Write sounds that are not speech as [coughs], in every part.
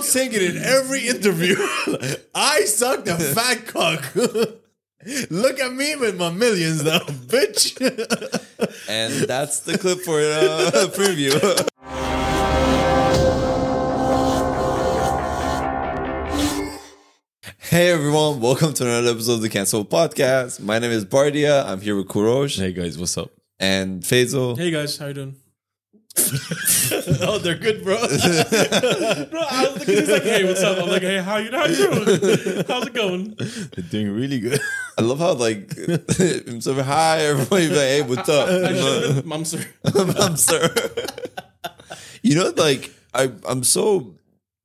I'm saying it in every interview. [laughs] I suck the [laughs] fat cock. [laughs] Look at me with my millions though, bitch. And that's the clip for uh, preview. Hey everyone, welcome to another episode of the Cancellable Podcast. My name is Bardia. I'm here with Kurosh Hey guys, what's up? and Faisal. Hey guys, how you doing? [laughs] oh, they're good, bro. [laughs] Bro, I was looking, he's like, hey, what's up? I'm like, hey, how you, how you doing? How's it going? They're doing really good. I love how like I'm [laughs] so hi everybody like, hey, what's up? should've- Mom, sir. I'm sorry. you know, like I I'm so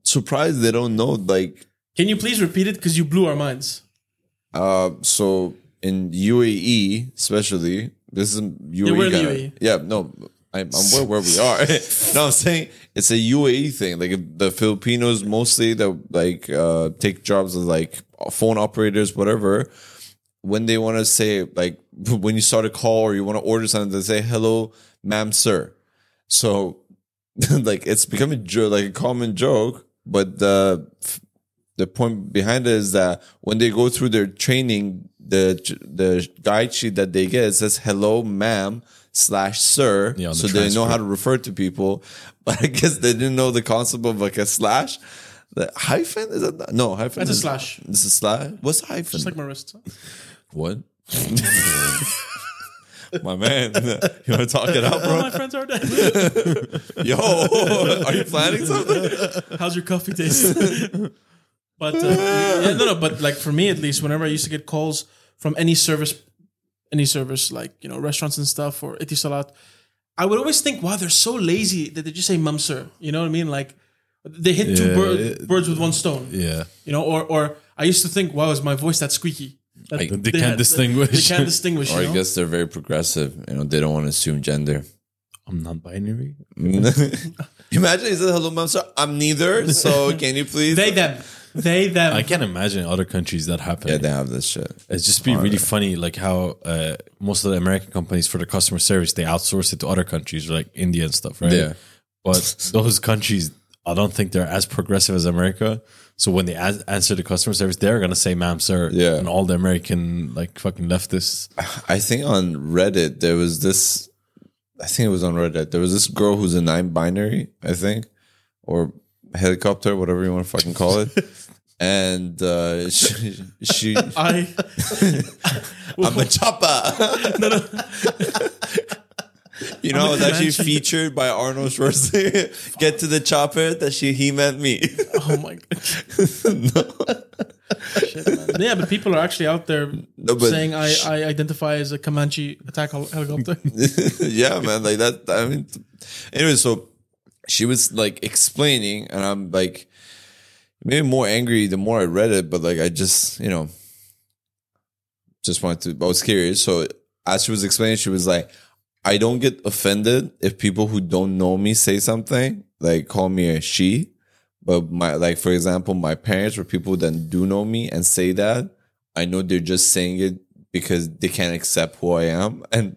surprised they don't know like Can you please repeat it? Because you blew our minds. Uh, so in UAE, especially, this is UAE. kinda- UAE. Yeah, no, I'm, aware where we are. [laughs] no, I'm saying it's a UAE thing. Like the Filipinos mostly that like uh, take jobs as like phone operators, whatever. When they want to say like [laughs] when you start a call or you want to order something, they say hello, ma'am, sir. So [laughs] like it's becoming like a common joke, but the the point behind it is that when they go through their training, the the guide sheet that they get says "Hello, ma'am." Slash sir Yeah, on the so they know how to refer to people [laughs] but i guess they didn't know the concept of like a slash the hyphen is it no hyphen That's a slash. this is slash what's hyphen Just like my wrist. what [laughs] my man you want to talk it out bro my friends are dead. [laughs] yo are you planning something How's your coffee taste? but uh, yeah, no, no. But like for me, at least, whenever I used to get calls from any service, any service like you know restaurants and stuff or Etisalat, I would always think, wow, they're so lazy that they just say "mum sir." You know what I mean? Like they hit two Yeah, bird, it- birds with one stone. Yeah. You know, or or I used to think, wow, is my voice that squeaky? That They can't distinguish. They can't distinguish. or you i guess they're very progressive you know they don't want to assume gender I'm non-binary. [laughs] Imagine he said hello, mom. So I'm neither. So [laughs] can you please? They them. They [laughs] them. I can't imagine other countries that happen. yeah, they have this shit. It's just be really funny, like how uh, most of the American companies for the customer service they outsource it to other countries like India and stuff, right? Yeah. But those countries, I don't think they're as progressive as America. So when they as- answer the customer service, they're gonna say "ma'am, sir," Yeah. and all the American like fucking leftists. I think on Reddit there was this. I think it was on Reddit. There was this girl who's a nine-binary, I think, or helicopter, whatever you want to fucking call it. [laughs] and uh, [laughs] she, she I [laughs] I'm a chopper. [laughs] no, no. You know, I'm a it's actually featured by Arnold Schwarzenegger. Get to the chopper that she he meant me. oh my god. Shit, man. Yeah, but people are actually out there but- saying I, I identify as a Comanche attack helicopter. yeah, man. Like that. I mean, anyway, so she was like explaining, and I'm like, maybe more angry the more I read it, but like I just, you know, just wanted to. I was curious. So as she was explaining, she was like, I don't get offended if people who don't know me say something like call me a she. But my like for example, my parents or people that do know me and say that, I know they're just saying it because they can't accept who I am. [laughs] And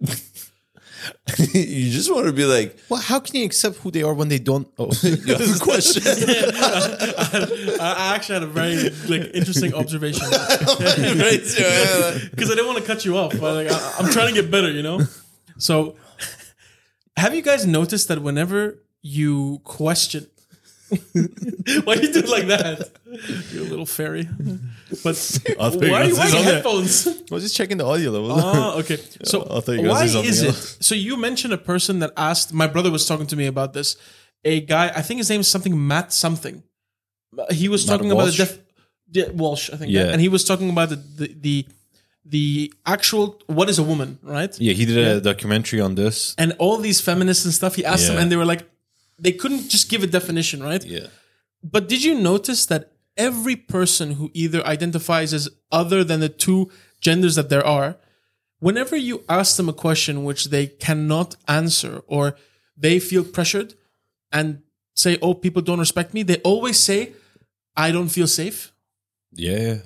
[laughs] you just want to be like, Well, how can you accept who they are when they don't? Oh, [laughs] you have a question. [laughs] I, I actually had a very like interesting observation Raise your hand. because I didn't want to cut you off. But like, I, I'm trying to get better, you know. So, have you guys noticed that whenever you question, why you do it like that? [laughs] You little fairy. [laughs] But [laughs] I thought you why are were you gonna say wearing something. headphones? I was just checking the audio level. Oh, okay. So I thought you were why say something is it? else. So you mentioned a person that asked. My brother was talking to me about this. A guy, I think his name is something Matt something. He was Matt talking about Walsh? the def, yeah, Walsh, I think. Yeah. and he was talking about the the the, the actual what is a woman, right? yeah, he did a documentary on this. And all these feminists and stuff. He asked them, Yeah. and they were like, they couldn't just give a definition, right? Yeah. But did you notice that every person who either identifies as other than the two genders that there are, whenever you ask them a question which they cannot answer or they feel pressured and say, oh, people don't respect me, they always say, I don't feel safe. Yeah.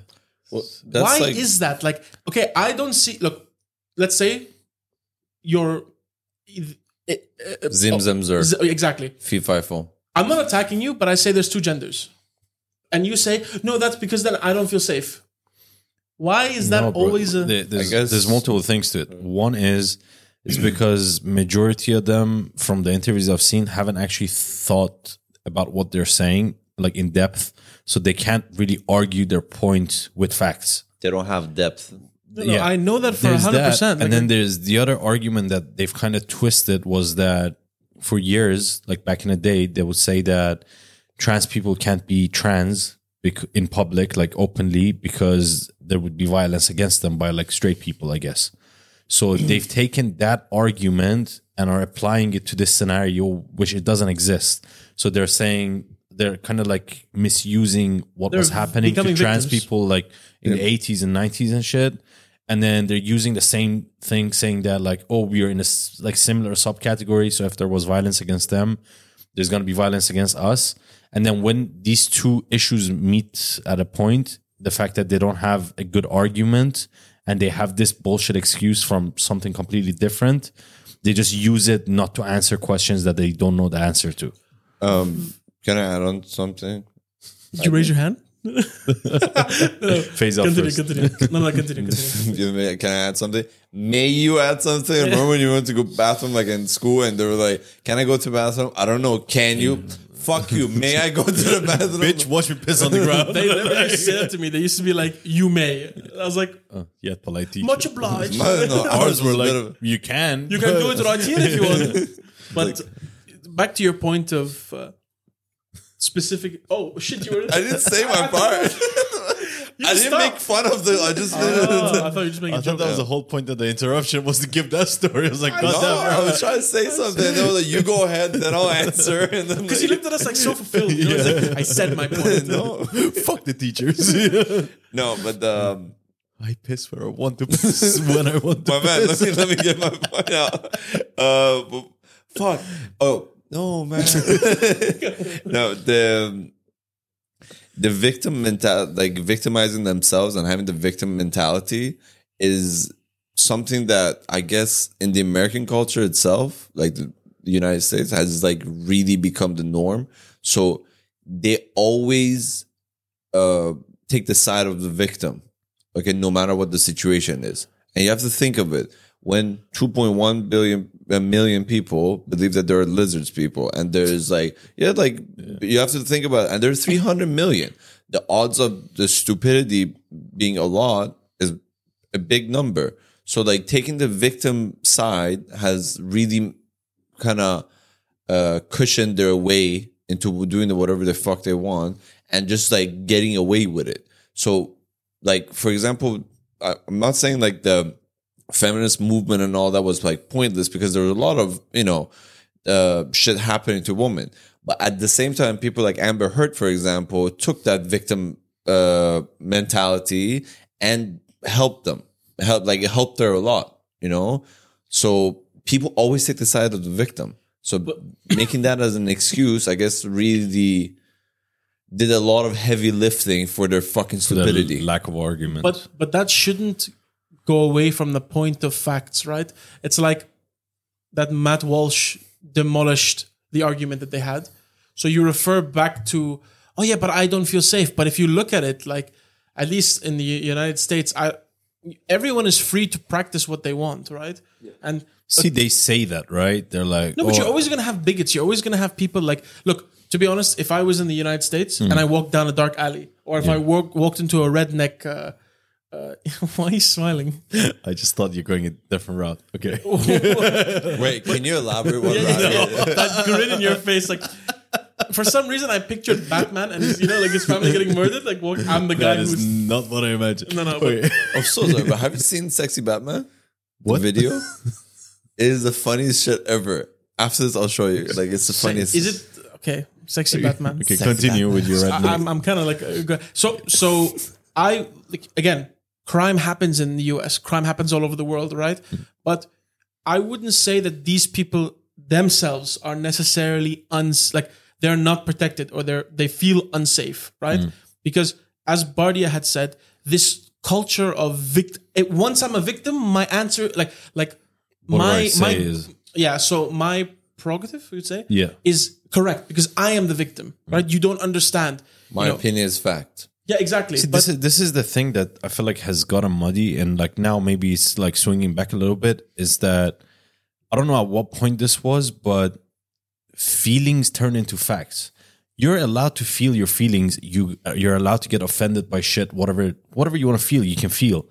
That's Why like, is that? Like, okay, I don't see, look, let's say you're. Eh, eh, eh, Zim oh, Zim Zer. Exactly. Fee Fi Fo. I'm not attacking you, but I say there's two genders. And you say no, that's because then I don't feel safe. Why is that No, bro. always a? There- there's, I guess- there's multiple things to it. One is it's [clears throat] because majority of them from the interviews I've seen haven't actually thought about what they're saying like in depth, so they can't really argue their point with facts. They don't have depth. No, no, I know that for There's hundred that, percent. and then there's the other argument that they've kind of twisted was that for years, like back in the day, they would say that trans people can't be trans in public, like openly, because there would be violence against them by like straight people, I guess. So mm. they've taken that argument and are applying it to this scenario, which it doesn't exist. So they're saying they're kind of like misusing what They're was happening to trans victims. people like in the 80s and 90s and shit. And then they're using the same thing, saying that like, oh, we are in a like similar subcategory. So if there was violence against them, there's going to be violence against us. And then when these two issues meet at a point, the fact that they don't have a good argument and they have this bullshit excuse from something completely different, they just use it not to answer questions that they don't know the answer to. Um, can I add on something? Did you raise your hand? [laughs] Phase out Continue, first. continue. No, no, continue, [laughs] continue. You Can I add something? May you add something? [laughs] Remember when you went to go bathroom like in school and they were like, "Can I go to the bathroom?" I don't know. Can you? Fuck you. May I go to the [laughs] bathroom? Bitch, watch me piss on the ground. They never used to say that to me. They used to be like, "You may." I was like, yeah, polite teacher. "Much obliged." No, no, [laughs] ours were were like, like, you can. You can do it right here if you want. [laughs] But back to your point of uh, specific. Oh shit! You were. I didn't say my part. You I didn't stop. make fun of the. I just. Oh, I thought you were just making I a thought joke. that was the whole point of the interruption was to give that story. I was like, God No, damn, I was trying to say [laughs] something. They were like, "You go ahead, then I'll answer." And then Because you looked at us like so fulfilled. You know, it's like, I said my point. [laughs] no, [laughs] fuck the teachers. no, but um, I piss where I want to piss when I want to my man, let piss. me let me get my point out. Uh, but- fuck. Oh no, man. no, the the victim mental, like victimizing themselves and having the victim mentality, is something that I guess in the American culture itself, like the, the United States, has like really become the norm. So they always uh, take the side of the victim okay, no matter what the situation is. And you have to think of it when 2.1 billion a million people believe that there are lizards people, and there's like, yeah, like you have to think about it, and there's 300 million. The odds of the stupidity being a lot is a big number. So, like, taking the victim side has really kind of uh, cushioned their way into doing the whatever the fuck they want and just like getting away with it. So, like for example, I'm not saying like the feminist movement and all that was like pointless because there was a lot of you know uh, shit happening to women. But at the same time, people like Amber Heard, for example, took that victim uh, mentality and helped them. Help like it helped her a lot, you know. So people always take the side of the victim. So but- [coughs] making that as an excuse, I guess, really did a lot of heavy lifting for their fucking The stupidity. lack of argument. But but that shouldn't go away from the point of facts, right? It's like that Matt Walsh demolished the argument that they had. So you refer back to, oh yeah, but I don't feel safe. But if you look at it, like at least in the United States, I everyone is free to practice what they want, right? And See, they say that, right? They're like, no, but oh, you're always gonna have bigots. You're always gonna have people like, look. To be honest, if I was in the United States Hmm. and I walked down a dark alley, or if I walk, walked into a redneck, uh, uh, [laughs] why are you smiling? I just thought you're going a different route. Okay. [laughs] Wait, can you elaborate what Yeah, that you know, that grin in your face, like. For some reason, I pictured Batman and his, you know, like his family getting murdered. Like, walk, I'm the guy that is who's. not what I imagined. No, no, but- Okay. I'm so sorry, but have you seen Sexy Batman? What? The video? [laughs] it is the funniest shit ever. After this, I'll show you. Like, it's the funniest. Is it okay? Sexy Batman. Okay, continue with your red I, I'm, I'm kind of like uh, so so I like, again crime happens in the US crime happens all over the world right hmm. but I wouldn't say that these people themselves are necessarily uns like they're not protected or they're they feel unsafe right hmm. because as Bardia had said this culture of vict it, once I'm a victim my answer like like What my my is- yeah so my prerogative, would say, Yeah. is correct because I am the victim, hmm. right? You don't understand. My you know- opinion is fact. Yeah, exactly. See, this is this is the thing that I feel like has gotten muddy, and like now maybe it's like swinging back a little bit. Is that I don't know at what point this was, but feelings turn into facts. You're allowed to feel your feelings. You you're allowed to get offended by shit. Whatever whatever you want to feel, you can feel.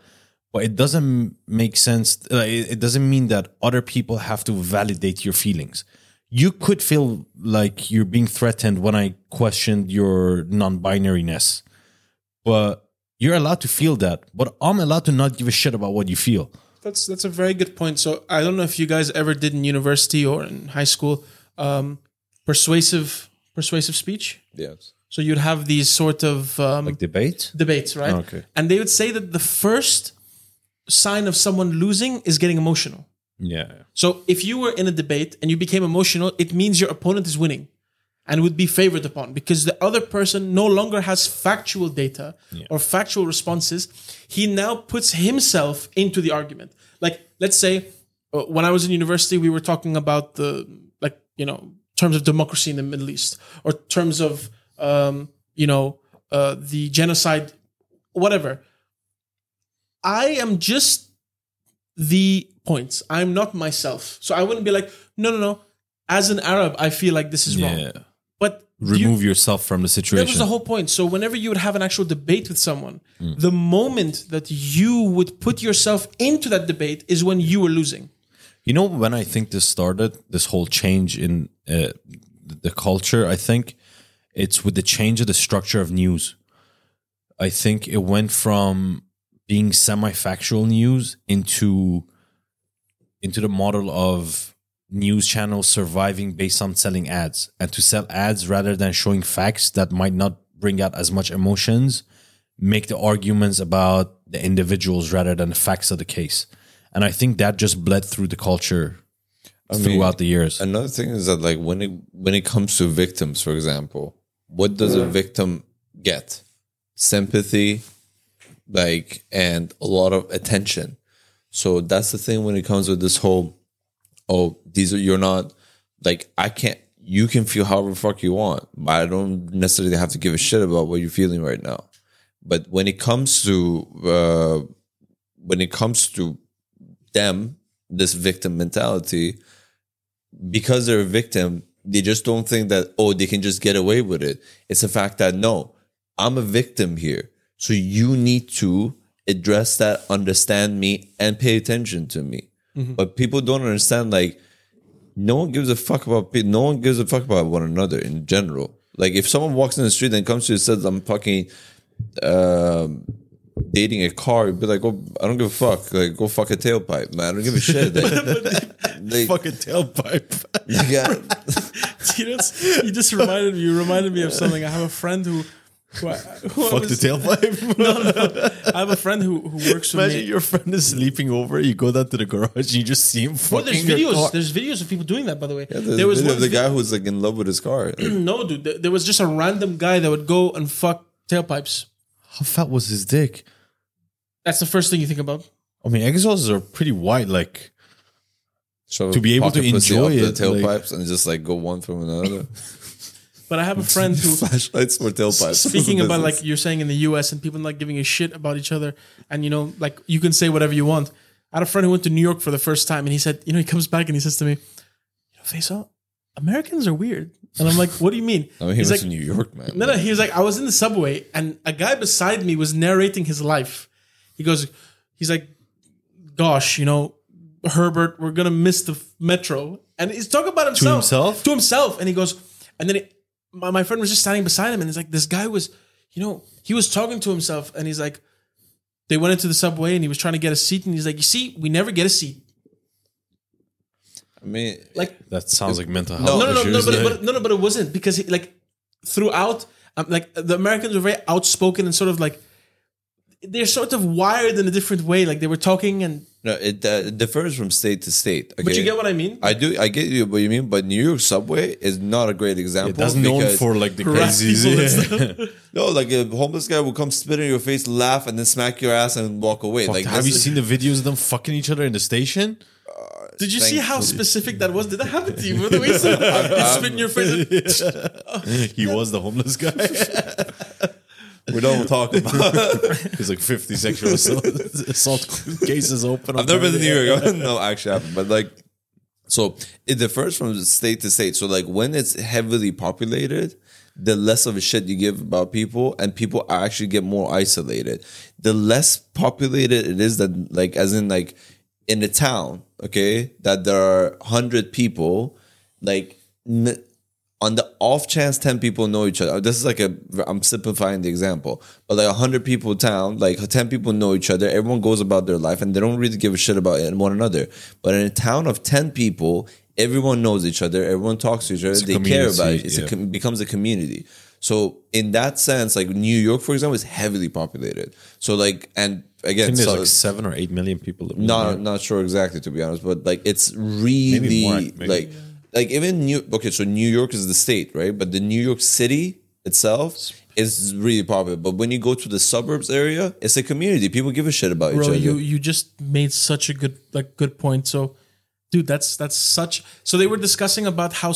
But it doesn't make sense. Uh, it it doesn't mean that other people have to validate your feelings. You could feel like you're being threatened when I questioned your non-binariness but you're allowed to feel that. But I'm allowed to not give a shit about what you feel. That's that's a very good point. So I don't know if you guys ever did in university or in high school um, persuasive persuasive speech. Yes. So you'd have these sort of um, Like debate? debates, right? Okay. And they would say that the first sign of someone losing is getting emotional. Yeah. So if you were in a debate and you became emotional, it means your opponent is winning and would be favored upon because the other person no longer has factual data or factual responses. He now puts himself into the argument. Like, let's say uh, when I was in university, we were talking about the, like, you know, terms of democracy in the Middle East or terms of, um, you know, uh, the genocide, whatever. I am just the points. I'm not myself. So I wouldn't be like, no, no, no. As an Arab, I feel like this is wrong. But you- Remove yourself from the situation. that was the whole point. So whenever you would have an actual debate with someone, Hmm. the moment that you would put yourself into that debate is when you were losing. You know when I think this started, this whole change in uh, the culture, I think it's with the change of the structure of news. I think it went from being semi-factual news into into the model of news channels surviving based on selling ads and to sell ads rather than showing facts that might not bring out as much emotions make the arguments about the individuals rather than the facts of the case and i think that just bled through the culture throughout the years Another thing is that like when it when it comes to victims, for example, what does a victim get? Sympathy, like and a lot of attention. So that's the thing when it comes with this whole oh, these are you're not like I can't you can feel however fuck you want, I don't necessarily have to give a shit about what you're feeling right now. But when it comes to uh when it comes to them, this victim mentality, because they're a victim, they just don't think that, oh, they can just get away with it. It's a fact that no, I'm a victim here. So you need to address that, understand me, and pay attention to me. But people don't understand, like, no one gives a fuck about people. No one gives a fuck about one another in general. Like, if someone walks in the street and comes to you and says, I'm fucking um, dating a car, you'd be like, oh, I don't give a fuck. Like, go fuck a tailpipe, man. I don't give a shit. Like, like, fucking tailpipe you [laughs] got- you, just, you just reminded me. You reminded me of something. I have a friend who. [laughs] who, I, who I fuck the was- tailpipe [laughs] I have a friend who, who works with imagine me. your friend is sleeping over you go down to the garage and you just see him Well, fucking there's your car. videos. There's videos of people doing that. By the way, There's there was video one of the guy who was like in love with his car. [clears throat] No, dude. there- There was just a random guy that would go and fuck tailpipes. how fat was his dick That's the first thing you think about. I mean, exhausts are pretty wide. Like, Shove To be able to enjoy it, the like- tailpipes and just like go one from another. [laughs] But I have a friend who, [laughs] Flashlights for tailpipes. speaking [laughs] about like you're saying in the U.S. and people not giving a shit about each other, and you know, like you can say whatever you want. I had a friend who went to New York for the first time, and he said, you know, he comes back and he says to me, "You know, Faisal, Americans are weird," and I'm like, "What do you mean?" [laughs] I mean, he He's went like, to New York, man. No, no. He was like, I was in the subway, and a guy beside me was narrating his life. He goes, he's like, "Gosh, you know, Herbert, we're gonna miss the f- metro," and he's talking about himself, To himself? to himself, and he goes, and then it, my, my friend was just standing beside him, and he's like, this guy was, you know, he was talking to himself, and he's like, they went into the subway, and he was trying to get a seat, and he's like, you see, we never get a seat, I mean, like that sounds like mental health no, no, no, no, issues. but, like- but no, no, but it wasn't because he, like throughout, um, like the Americans were very outspoken and sort of like they're sort of wired in a different way. Like they were talking, and no, it, uh, it differs from state to state. Okay? but you get what I mean. I do. I get you what you mean, but New York subway is not a great example. that's known for like the Rat crazies. Yeah. stuff. [laughs] no, like a homeless guy will come spit in your face, laugh, and then smack your ass and walk away. like have you is- seen the videos of them fucking each other in the station? Did you see how specific that was? Did that happen to you? By the way, so you spit in your face. [laughs] he was the homeless guy. [laughs] we don't [laughs] talk about. He's like 50 sexual assault, assault cases open. I've never been to New York. no, actually, I haven't. But like, so it differs from state to state. So like, when it's heavily populated, the less of a shit you give about people, and people actually get more isolated. The less populated it is, that like, as in like, in a town, okay, that there are hundred people, like. N- on the off chance 10 people know each other this is like a i'm simplifying the example but like 100 people town like 10 people know each other everyone goes about their life and they don't really give a shit about it and one another but in a town of 10 people everyone knows each other everyone talks to each other they care about it it's yeah. a, com- becomes a community so in that sense like new york for example is heavily populated so like and I again there's so like seven or eight million people. not not sure exactly to be honest, but like it's really more, like like even New okay, so New York is the state, right? But the New York City itself is really popular. But when you go to the suburbs area, it's a community. People give a shit about each other. you you just made such a good like good point. So, dude, that's that's such. So they were discussing about how.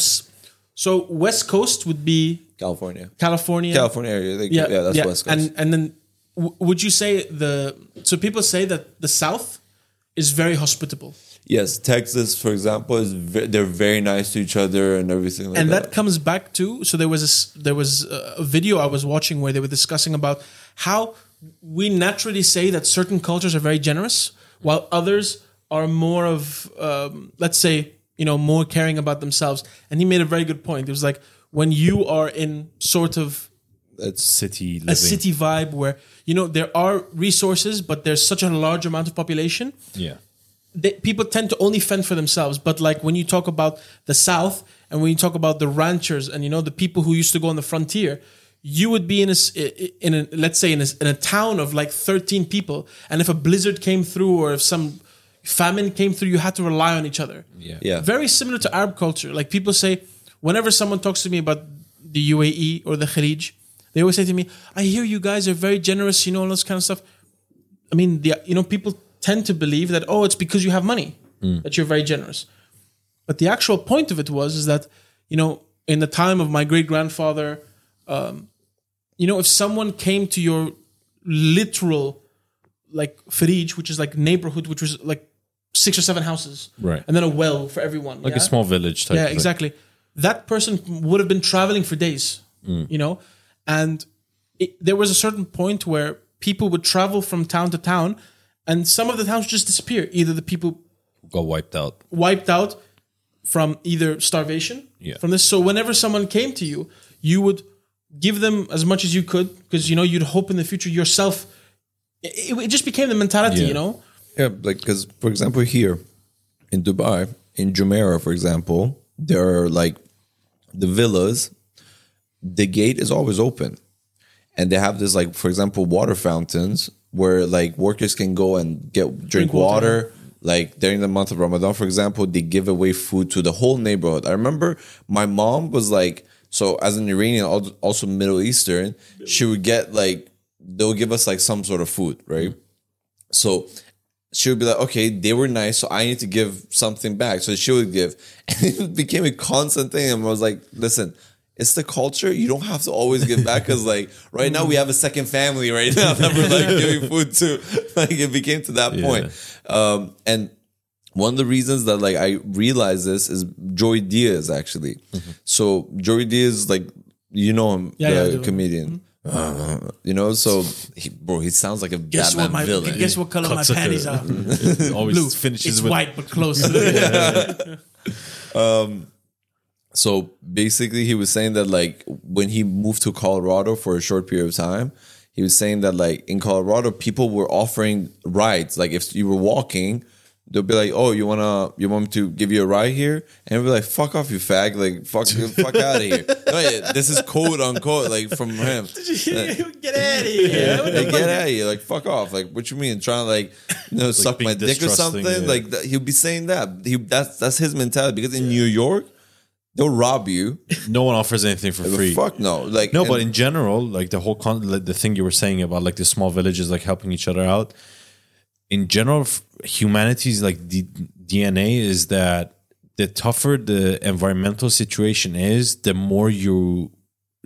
So West Coast would be California, California. California area, like, yeah, that's West Coast. And and then w- would you say the so people say that the South is very hospitable, yes, Texas, for example, is ve- they're very nice to each other and everything. Like and that. that comes back to so there was a, there was a video I was watching where they were discussing about how we naturally say that certain cultures are very generous while others are more of um, let's say you know more caring about themselves and he made a very good point it was like when you are in sort of That's city living. a city vibe where you know there are resources but there's such a large amount of population Yeah. They, people tend to only fend for themselves. But like when you talk about the South and when you talk about the ranchers and you know the people who used to go on the frontier, you would be in a s- in a let's say in a, in a town of like thirteen people, and if a blizzard came through or if some famine came through, you had to rely on each other. Yeah. yeah, Very similar to Arab culture. Like people say, whenever someone talks to me about the UAE or the Khalij, they always say to me, "I hear you guys are very generous, you know, all this kind of stuff." I mean, the you know, people tend to believe that oh, it's because you have money that you're very generous. But the actual point of it was is that you know, in the time of my great grandfather, um, you know, if someone came to your literal like Farij, which is like neighborhood, which was like six or seven houses, Right. and then a well for everyone, Like yeah? a small village type. yeah thing. exactly that person would have been traveling for days you know and it, there was a certain point where people would travel from town to town and some of the towns just disappear either the people Got wiped out. wiped out from either starvation Yeah. from this so whenever someone came to you you would give them as much as you could because you know you'd hope in the future yourself it, it just became the mentality Yeah. you know Yeah, like because for example, here in Dubai, in Jumeirah, for example, there are like the villas. The gate is always open, and they have this like, for example, water fountains where like workers can go and get drink, water, water. Like during the month of Ramadan, for example, they give away food to the whole neighborhood. I remember my mom was like, so as an Iranian, also Middle Eastern, she would get like they'll give us like some sort of food, right? So she would be like, okay, they were nice, so I need to give something back. So she would give. [laughs] And it became a constant thing. And I was like, listen, it's the culture. You don't have to always give back because, [laughs] like, right now we have a second family right now that we're like giving food to. [laughs] Like, it became to that point. Um, and one of the reasons that like I realized this is Joey Diaz actually. So Joey Diaz, like you know him, Yeah, yeah, I the do. comedian. Uh, you know, so he, bro, he sounds like a guess Batman what my villain. guess what color my Cuts like a- panties are [laughs] Always blue finishes it's with white but close So basically, he was saying that like when he moved to Colorado for a short period of time, he was saying that like in Colorado, people were offering rides. Like if you were walking, they'll be like, "Oh, you wanna you want me to give you a ride here?" And we're like, "Fuck off, you fag! Like fuck, [laughs] fuck out of here!" No, yeah, this is quote unquote like from him. [laughs] [laughs] get out of here Like, get out of here! Like fuck off! Like what you mean? Trying to like you know suck my dick or something? yeah. Like that, he'll be saying that. He that's that's his mentality because in New York, they'll rob you. no one offers anything for free. Fuck no! Like No, and- but in general, like the whole con- like the thing you were saying about like the small villages like helping each other out, in general, f- humanity's like the DNA is that the tougher the environmental situation is, the more you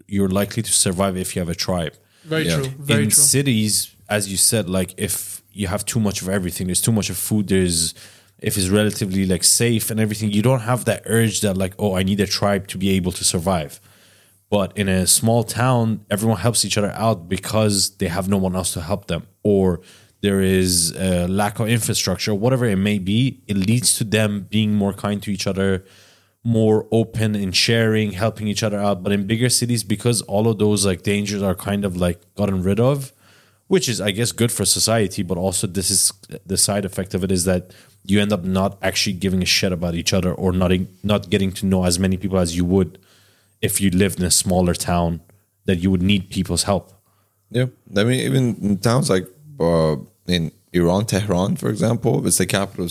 you're likely to survive if you have a tribe. Very Yeah. true. Very in true. cities, as you said, like if you have too much of everything, there's too much of food, there's if it's relatively like safe and everything, you don't have that urge that like, oh, I need a tribe to be able to survive. But in a small town, everyone helps each other out because they have no one else to help them, or there is a lack of infrastructure, whatever it may be. It leads to them being more kind to each other, more open in sharing, helping each other out. But in bigger cities, because all of those like dangers are kind of like gotten rid of, which is I guess good for society, but also this is the side effect of it is that you end up not actually giving a shit about each other or not not getting to know as many people as you would if you lived in a smaller town that you would need people's help. Yeah, I mean, even in towns like uh, in Iran, Tehran, for example, it's the capital,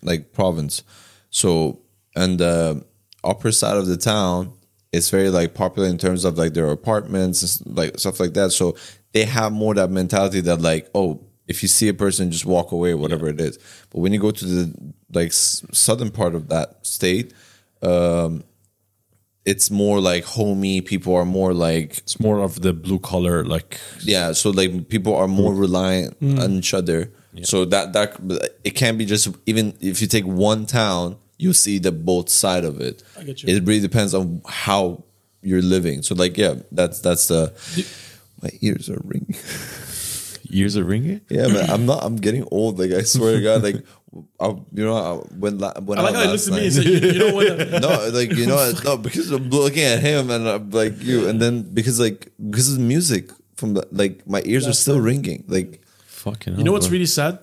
like province. So, and the upper side of the town is very like popular in terms of like their apartments, like stuff like that. So they have more that mentality that like, oh, if you see a person, just walk away, whatever it is. But when you go to the like s- southern part of that state, um, it's more like homey. People are more like It's more of the blue collar, like yeah so like people are more reliant Mm. on each other so that that it can't be just even if you take one town you see the both side of it I get you. it really depends on how you're living so like yeah that's that's the my ears are ringing ears are ringing. yeah man i'm not i'm getting old like i swear to god like I, you know I, when la- when I like how he looks at me and said, you, you don't want to. [laughs] no, like you know, no, because I'm looking at him and I'm like you, and then because like because of the music from the like my ears are still ringing. Like Fucking. You know what's really sad?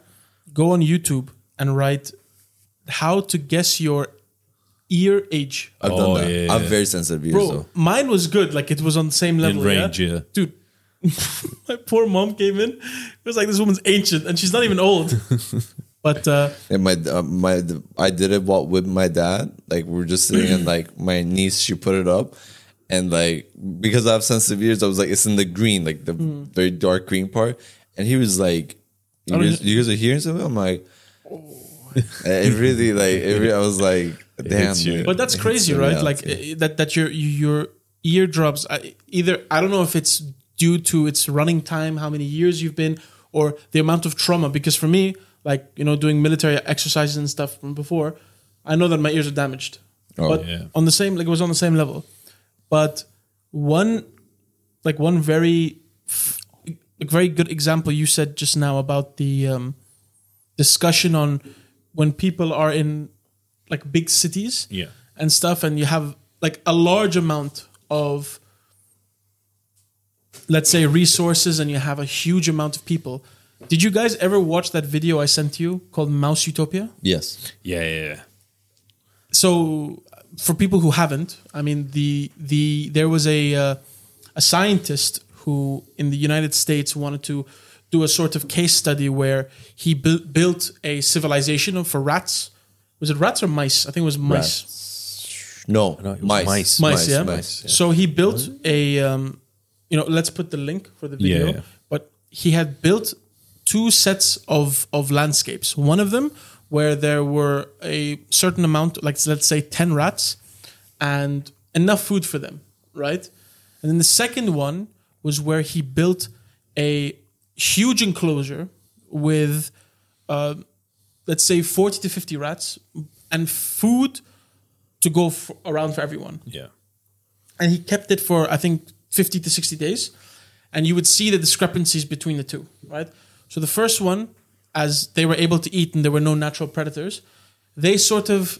Go on YouTube and write how to guess your ear age. I've Oh, done that. yeah, I'm yeah. very sensitive ears Bro, though. mine was good. Like it was on the same level. range, yeah. Dude, [laughs] my poor mom came in. It was like this woman's ancient and she's not even old. [laughs] but uh, And my uh, my I did it while with my dad. Like we are just sitting and [clears throat] like my niece she put it up, and like because I have sensitive ears, I was like it's in the green, like the very dark green part, and he was like, "You don't guys, you guys are hearing something?" I'm like, it really like it really, I was like, [laughs] "Damn." you. dude. but that's crazy, right? like it's- uh, that that your your eardrums uh, either I don't know if it's due to its running time, how many years you've been, or the amount of trauma. Because for me, like you know, doing military exercises and stuff from before, I know that my ears are damaged. Oh, but yeah. on the same, like it was on the same level. But one, like one very, like very good example you said just now about the um, discussion on when people are in like big cities Yeah. and stuff, and you have like a large amount of, let's say, resources, and you have a huge amount of people. Did you guys ever watch that video I sent you called Mouse Utopia? yes. Yeah, yeah, yeah. so for people who haven't, I mean the the there was a uh, a scientist who in the United States wanted to do a sort of case study where he built built a civilization for rats. Was it rats or mice? I think it was mice. No, No, it was mice. mice. Mice, yeah. mice, yeah. So he built a, um, you know, let's put the link for the video. Yeah. But he had built two sets of of landscapes. One of them where there were a certain amount, like let's say ten rats, and enough food for them, right? And then the second one was where he built a huge enclosure with, uh, let's say, forty to fifty rats and food to go f- around for everyone Yeah. and he kept it for I think 50 to 60 days and you would see the discrepancies between the two right so the first one as they were able to eat and there were no natural predators they sort of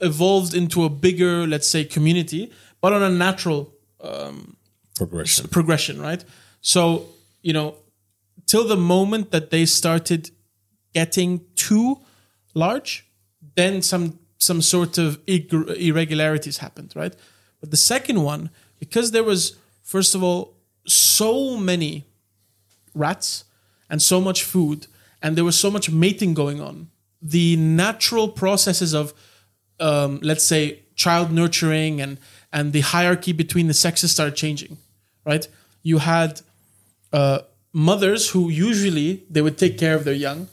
evolved into a bigger let's say community but on a natural um, Progression. progression, right? So, you know, till the moment that they started getting too large, then some some sort of irregularities happened, right? But the second one, because there was first of all so many rats and so much food, and there was so much mating going on, the natural processes of um, let's say child nurturing and and the hierarchy between the sexes started changing right you had uh, mothers who usually they would take care of their young,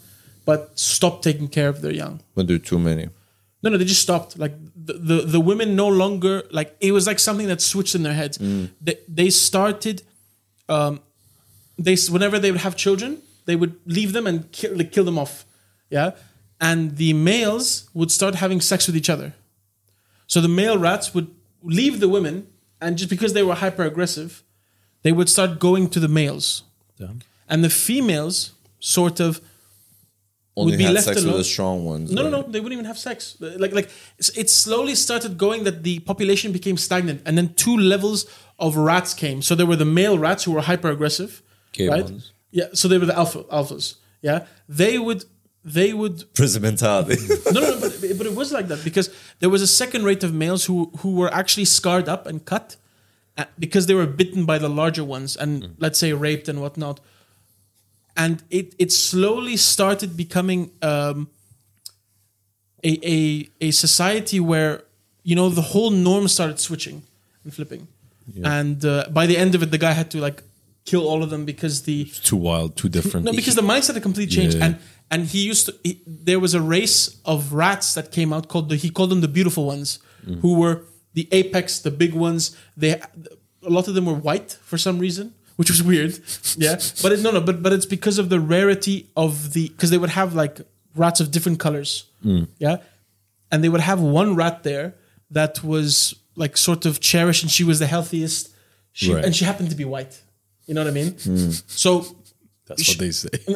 but stop taking care of their young. When there are too many. No, no, they just stopped. Like the, the, the women no longer like it was like something that switched in their heads. They, they started, um, they whenever they would have children, they would leave them and kill, like, kill them off. Yeah, and the males would start having sex with each other. So the male rats would leave the women, and just because they were hyper aggressive, they would start going to the males, and the females sort of Only be had left sex with alone. the strong ones. no, no, right? no. They wouldn't even have sex. Like, like it slowly started going that the population became stagnant, and then two levels of rats came. So there were the male rats who were hyper aggressive, Gay right? ones. Yeah. So they were the alpha alphas. Yeah. They would they would Prison mentality. [laughs] no, no, no but, but it was like that because there was a second rate of males who who were actually scarred up and cut uh, because they were bitten by the larger ones and let's say raped and whatnot. And it it slowly started becoming um, a a a society where you know the whole norm started switching and flipping, and uh, by the end of it, the guy had to like kill all of them because the Too wild, too different. no, because the mindset had completely changed, Yeah. and and he used to. He, there was a race of rats that came out called the. He called them the beautiful ones, Mm. who were the apex, the big ones. They a lot of them were white for some reason, which was weird. Yeah, but it, no, no, but but it's because of the rarity of the because they would have like rats of different colors. Mm. Yeah, and they would have one rat there that was like sort of cherished, and she was the healthiest. She Right. and she happened to be white. You know what I mean? So That's what they say. [laughs]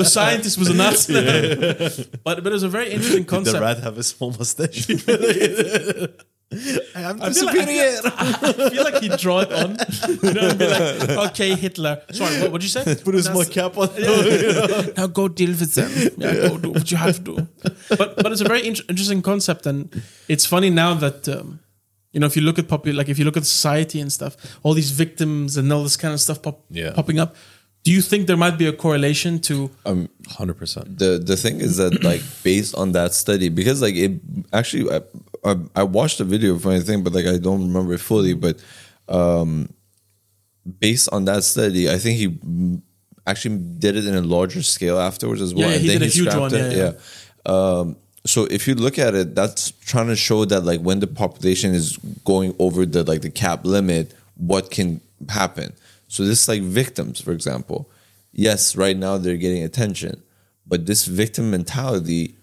the scientist was a Nazi. [laughs] but but it was a very interesting concept. The rat have a small mustache. [laughs] I am the I feel, like, I, superior. feel, [laughs] I feel like he'd draw it on. You know, and be like, okay, Hitler. Sorry, what would you say? [laughs] Put a small cap on. [laughs] now go deal with them. Yeah, go do what you have to do. But but it's a very int- interesting concept, and it's funny now that um, you know if you look at popu- like if you look at society and stuff, all these victims and all this kind of stuff pop- Yeah. popping up. Do you think there might be a correlation to? Hundred percent. the the thing is that like based on that study because like it actually I, I, I watched a video funny thing but like I don't remember it fully but um based on that study I think he actually did it in a larger scale afterwards as well Yeah, yeah, he did a huge one, it. yeah, um so if you look at it that's trying to show that like when the population is going over the like the cap limit what can happen. So this like victims for example. Yes right now they're getting attention but this victim mentality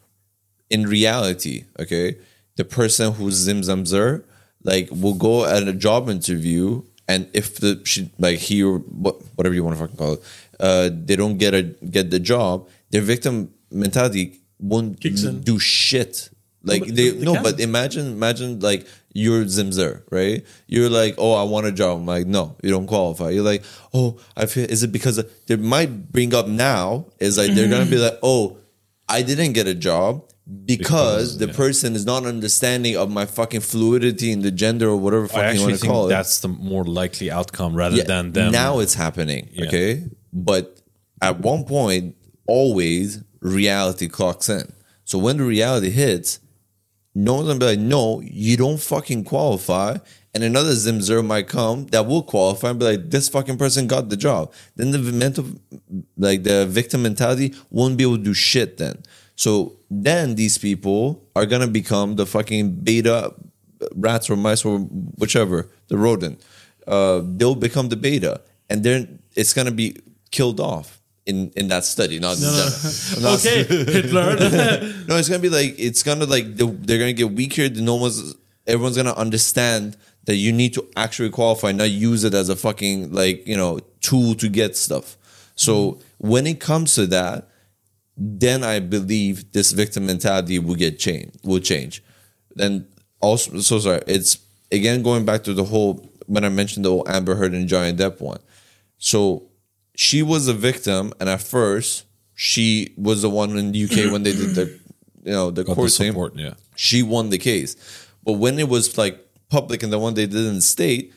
in reality, okay, the person who's Zimzam Zer, like will go at a job interview and if the she like he or whatever you want to fucking call it, uh, they don't get a get the job, their victim mentality won't do shit. Like but they, they no, can. but imagine imagine like you're Zimzer, right? You're like, oh, I want a job. I'm like, no, you don't qualify. You're like, oh, I feel is it because they might bring up now is like they're gonna be like, oh, I didn't get a job because, Because, the yeah. person is not understanding of my fucking fluidity in the gender or whatever fucking you want to call it. that's the more likely outcome rather Yeah, than them. now it's happening. Yeah. Okay, but at one point, always reality clocks in. So when the reality hits, no one's gonna be like, "No, you don't fucking qualify." And another Zimzer might come that will qualify and be like, "This fucking person got the job." Then the mental, like the victim mentality, won't be able to do shit. Then, so then these people are gonna become the fucking beta rats or mice or whichever the rodent. Uh, they'll become the beta, and then it's gonna be killed off in in that study. Not, [laughs] not Okay, [laughs] Hitler. [laughs] no, it's gonna be like it's gonna like they're gonna get weaker. The no one's everyone's gonna understand that you need to actually qualify, not use it as a fucking like you know tool to get stuff. So when it comes to that, then I believe this victim mentality will get changed. Will change. Then also, so sorry. It's again going back to the whole when I mentioned the whole Amber Heard and Johnny Depp one. So she was a victim, and at first she was the one in the [clears throat] UK when they did the you know the Got the court thing. yeah. She won the case, but when it was like public and the one they did in the state,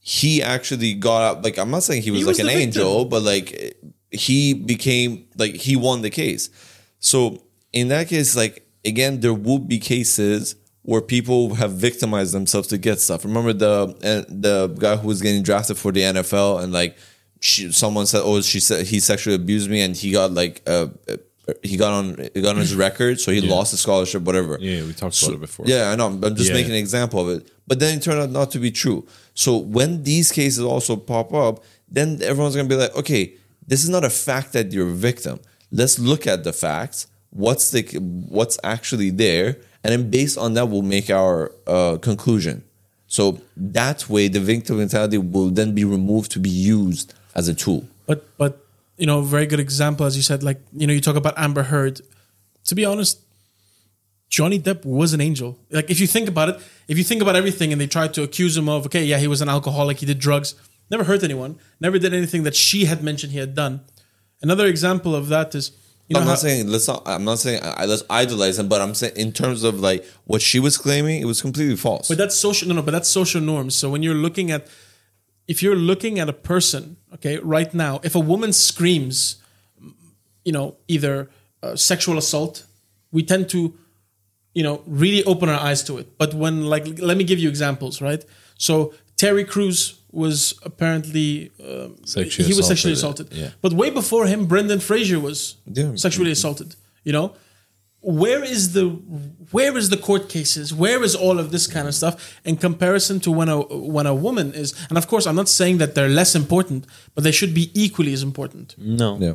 he actually got out. Like I'm not saying he was He like an victim. angel, but like he became like he won the case. So in that case, like again, there would be cases where people have victimized themselves to get stuff. Remember the uh, the guy who was getting drafted for the NFL and like she, someone said, "Oh, she said he sexually abused me," and he got like uh, uh, he got on he got on his [laughs] record, so he lost his scholarship, whatever. Yeah, we talked about it before. Yeah, I know. I'm just Yeah. making an example of it. But then it turned out not to be true. So when these cases also pop up, then everyone's gonna be like, okay, this is not a fact that you're a victim. Let's look at the facts. What's the what's actually there, and then based on that, we'll make our uh, conclusion. So that way, the victim mentality will then be removed to be used as a tool. But but you know, very good example as you said. Like you know, you talk about Amber Heard. To be honest, Johnny Depp was an angel. Like if you think about it, if you think about everything, and they tried to accuse him of, okay, yeah, he was an alcoholic, he did drugs, never hurt anyone, never did anything that she had mentioned he had done. Another example of that is, you know, I'm how, not saying let's not. I'm not saying I, let's idolize him, but I'm saying in terms of like what she was claiming, it was completely false. But that's social. No, no. But that's social norms. So when you're looking at, if you're looking at a person, okay, right now, if a woman screams, you know, either uh, sexual assault, we tend to, you know, really open our eyes to it. But when, like, let me give you examples, right? So Terry Crews was apparently um, Sexually he was sexually assaulted, assaulted. yeah. But way before him, Brendan Fraser was Yeah. sexually assaulted. You know, where is the where is the court cases where is all of this kind of stuff in comparison to when a when a woman is and of course i'm not saying that they're less important but they should be equally as important No, yeah.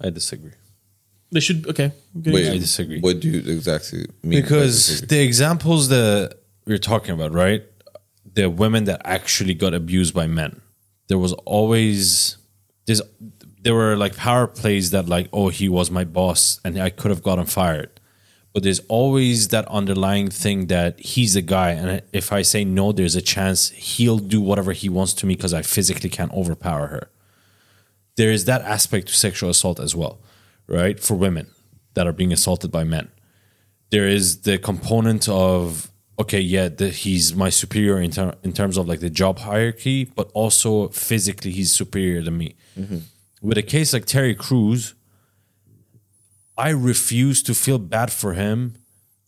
I disagree. they should okay I'm Wait, I disagree. What do you exactly mean? because the examples that we're talking about, right? The women that actually got abused by men. There was always there's there were like power plays that like, oh, he was my boss and I could have gotten fired. But there's always that underlying thing that he's a guy, and if I say no, there's a chance he'll do whatever he wants to me because I physically can't overpower her. There is that aspect to sexual assault as well, right? For women that are being assaulted by men there is the component of okay yeah the, he's my superior in, ter- in terms of like the job hierarchy but also physically he's superior to me mm-hmm. with a case like terry Crews, i refuse to feel bad for him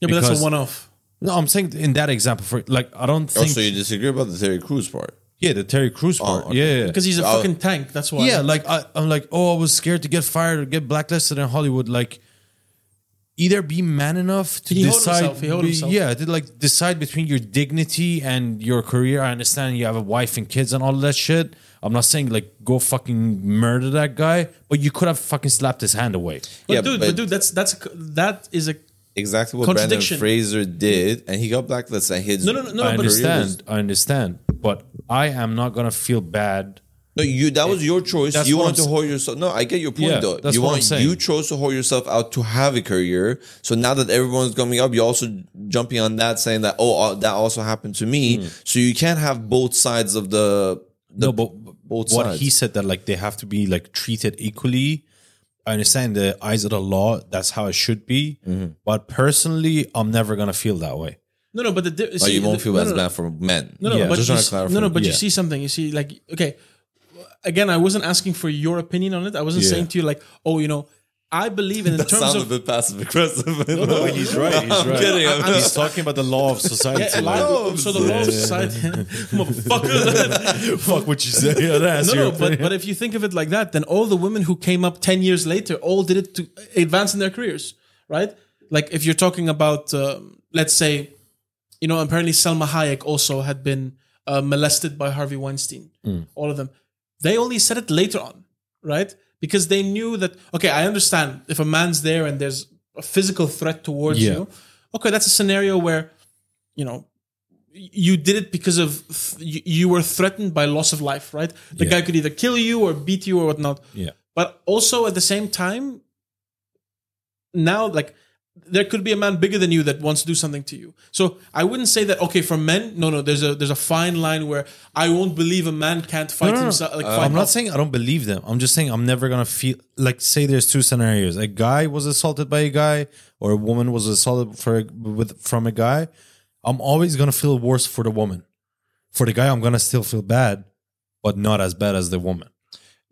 yeah but that's a one-off no i'm saying in that example for like i don't oh, think also you disagree about the Terry Crews part. yeah the terry Crews oh, part okay. yeah, yeah because he's a Oh. fucking tank that's why yeah, like I, I'm like, oh, I was scared to get fired or get blacklisted in Hollywood. Like, either be man enough to He hold decide, himself, he hold be- himself. yeah, to like decide between your dignity and your career. I understand you have a wife and kids and all that shit. I'm not saying like go fucking murder that guy, but you could have fucking slapped his hand away. but Yeah, dude but, but- dude that's that's that is a Exactly what Brendan Fraser did, and he got blacklisted. And his No, no, no, no, I but- understand. I understand, but I am not gonna feel bad. No, you. That was your choice. That's You what want to s- hold yourself. No, I get your point Yeah, though. that's you what I'm saying. You chose to hold yourself out to have a career. So now that everyone's coming up, you're also jumping on that, saying that oh, uh, that also happened to me. So you can't have both sides of the. the no, but both what sides. he said that like they have to be like treated equally. I understand the eyes of the law. That's how it should be. Mm-hmm. But personally, I'm never gonna feel that way. no no but the di- But see, you won't the- feel no, as no, no. bad for men. No, no, Yeah, but just you, s- no, no, but you see something. You see, like, okay, again, I wasn't asking for your opinion on it. I wasn't Yeah. saying to you, like, oh, you know, I believe in, in That terms sounds a of bit passive aggressive. no, he's right. He's [laughs] I'm kidding. I'm He's talking about the law of society. yeah, law- so the law of society, [laughs] motherfucker. [laughs] Fuck what you say. Yeah, that's no, your no, but, but if you think of it like that, then all the women who came up 10 years later all did it to advance in their careers, right? Like if you're talking about, um, let's say, you know, apparently Salma Hayek also had been uh, molested by Harvey Weinstein, all of them. They only said it later on, right? Because they knew that, okay, I understand if a man's there and there's a physical threat towards Yeah. you, okay, that's a scenario where, you know, you did it because of th- you- you were threatened by loss of life, right? The Yeah. guy could either kill you or beat you or whatnot. yeah. But also at the same time, now like there could be a man bigger than you that wants to do something to you. So I wouldn't say that okay for men. No, no. There's a there's a fine line where I won't believe a man can't fight No, no, no. himself. Like, Uh, fight I'm not off. saying I don't believe them. I'm just saying I'm never gonna feel like say there's two scenarios. A guy was assaulted by a guy, or a woman was assaulted for a, with from a guy. I'm always gonna feel worse for the woman. For the guy, I'm gonna still feel bad, but not as bad as the woman.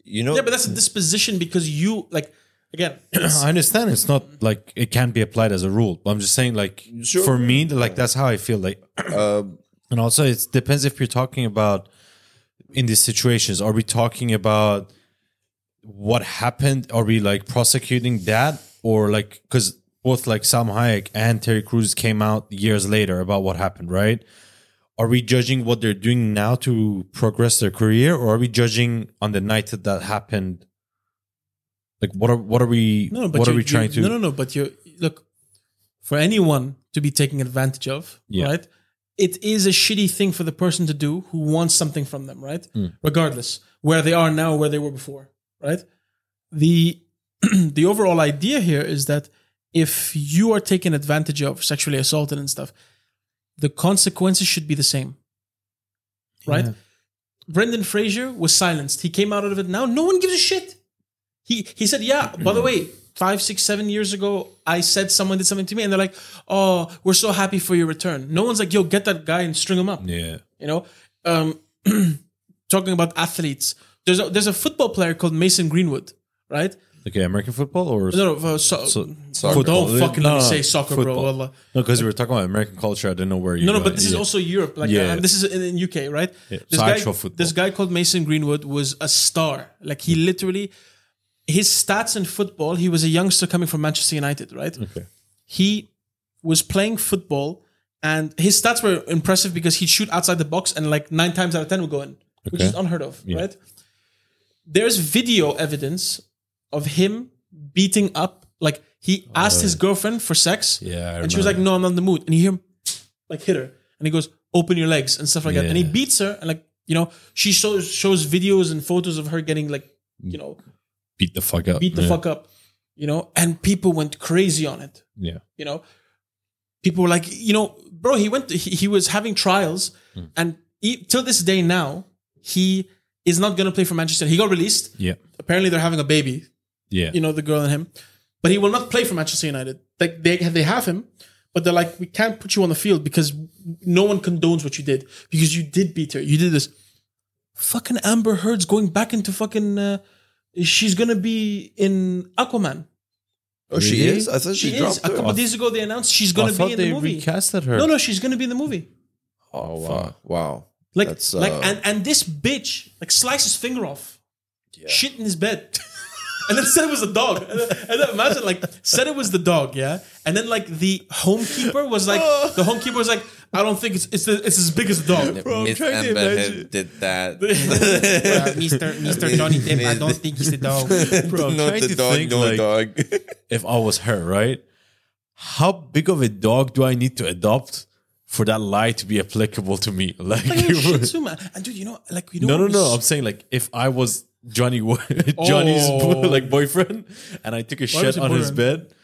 You know, Yeah, but that's a disposition because you like again. [clears throat] I understand it's not like it can't be applied as a rule, but I'm just saying like Sure. for me, like that's how I feel like. [clears throat] uh, And also, it depends if you're talking about in these situations, are we talking about what happened? Are we like prosecuting that, or like because both like Sam Hayek and Terry Crews came out years later about what happened, right? Are we judging what they're doing now to progress their career, or are we judging on the night that that happened? Like, what are what are we? No, but what are we trying to? No, no, no. But you look for anyone to be taken advantage of, Yeah. right? It is a shitty thing for the person to do who wants something from them, right? Hmm. Regardless where they are now, where they were before, right? The [clears throat] the overall idea here is that if you are taken advantage of, sexually assaulted and stuff, the consequences should be the same, right? Yeah. Brendan Fraser was silenced. He came out of it now. No one gives a shit. He he said, yeah. By the way, five, six, seven years ago, I said someone did something to me, and they're like, "Oh, we're so happy for your return." No one's like, "Yo, get that guy and string him up." yeah, You know, um, [clears throat] talking about athletes. There's a there's a football player called Mason Greenwood, right? okay, American football or No, no, uh, so, So- Soccer. don't fucking let me No, say soccer, bro. football. Wallah. No, because we were talking about American culture. I didn't know where you. No, no, but this is also Europe. Like, Yeah. this is in, in UK, right? Yeah. This So guy, football. This guy called Mason Greenwood was a star. Like, he literally, his stats in football. He was a youngster coming from Manchester United, right? Okay. He was playing football, and his stats were impressive because he'd shoot outside the box, and like nine times out of ten would go in, which is unheard of, right? There's video evidence of him beating up. Like, he oh, asked his girlfriend for sex. Yeah, I and she was like, "No, I'm not in the mood." And you hear him like hit her, and he goes, "Open your legs" and stuff like that. And he beats her, and like you know, she shows shows videos and photos of her getting like you know beat the fuck up. beat the yeah. fuck up, you know, and people went crazy on it. Yeah. You know, people were like, you know, bro, he went, he, he was having trials, Hmm. and he, till this day now, he is not gonna play for Manchester. He got released. Yeah. Apparently, they're having a baby. Yeah. You know, the girl and him, but he will not play for Manchester United. Like they they have him, but they're like, we can't put you on the field because no one condones what you did because you did beat her. You did this. Fucking Amber Heard's going back into fucking. Uh, she's gonna be in Aquaman. Oh, she Really? is. I thought she, She is. dropped A couple her. days ago, they announced she's I gonna thought be in they the movie. recasted her. No, no, she's gonna be in the movie. Oh wow, wow. Like, That's, like, uh, and and this bitch like sliced his finger off, shit in his bed, [laughs] and then said it was a dog. And then, and then imagine like said it was the dog, yeah. And then like the homekeeper was like, [laughs] the homekeeper was like, I don't think it's it's the, it's as big as a dog. Miss trying to Amber imagine- Heard did that. [laughs] Mr. Mr. [laughs] Johnny Depp, I don't think he's a dog. [laughs] Bro, I'm Not trying the to dog, think, no like, dog. if I was her, right? How big of a dog do I need to adopt for that lie to be applicable to me? Like, Like a Shih Tzu, man. And dude, you know, like you know, no, no, no. was- I'm saying like if I was Johnny, Johnny's Oh. like boyfriend, and I took a was shit it on his boyfriend? bed,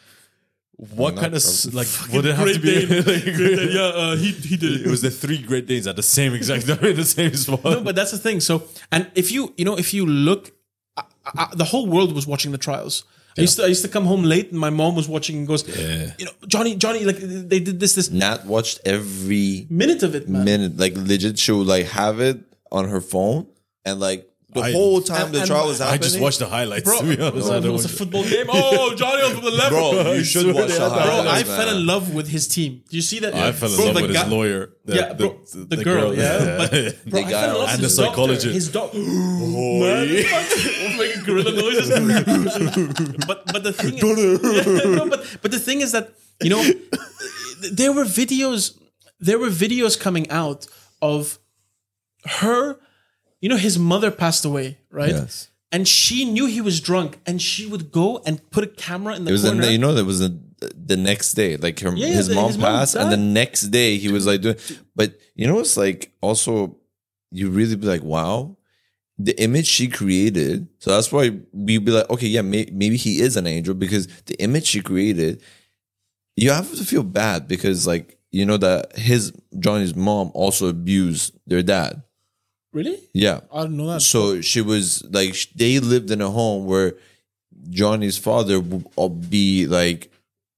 what Not kind of like [laughs] would it have to Great be? Dane. [laughs] like, Great Dane, yeah, uh, he he did It was the three Great Danes at the same exact [laughs] time in the same spot. No, but that's the thing. So, and if you, you know, if you look, I, I, the whole world was watching the trials. I used to, I used to come home late, and my mom was watching and goes, Yeah. you know, Johnny, Johnny, like they did this, this Nat watched every minute of it, man. minute. Like legit, she would like have it on her phone, and like the I- whole time and- the trial was happening. I just watched the highlights. Bro, to be honest, bro, I it don't was a watch- football game. Oh, Johnny on the left. Bro, you should watch the had that. Bro, highlights, I fell in love with his team. Do you see that? I fell in Bro, love the with guy- his lawyer. The, Yeah, bro, the, girl, yeah. [laughs] But, bro, I guy fell in love and with the his doctor, psychologist. His dog. [gasps] Man, was making gorilla noises. [laughs] but but the thing is, [laughs] no, but but the thing is that you know there were videos there were videos coming out of her. You know, his mother passed away, right? Yes. And she knew he was drunk, and she would go and put a camera in the It was corner. the, you know that was the, the next day like her, Yeah, his the- mom his mom passed and the next day he was like doing but you know it's like also you really be like wow the image she created so that's why we'd be like okay yeah may, maybe he is an angel because the image she created you have to feel bad because like you know that his Johnny's mom also abused their dad really? yeah I didn't know that. so she was like sh- they lived in a home where Johnny's father would be like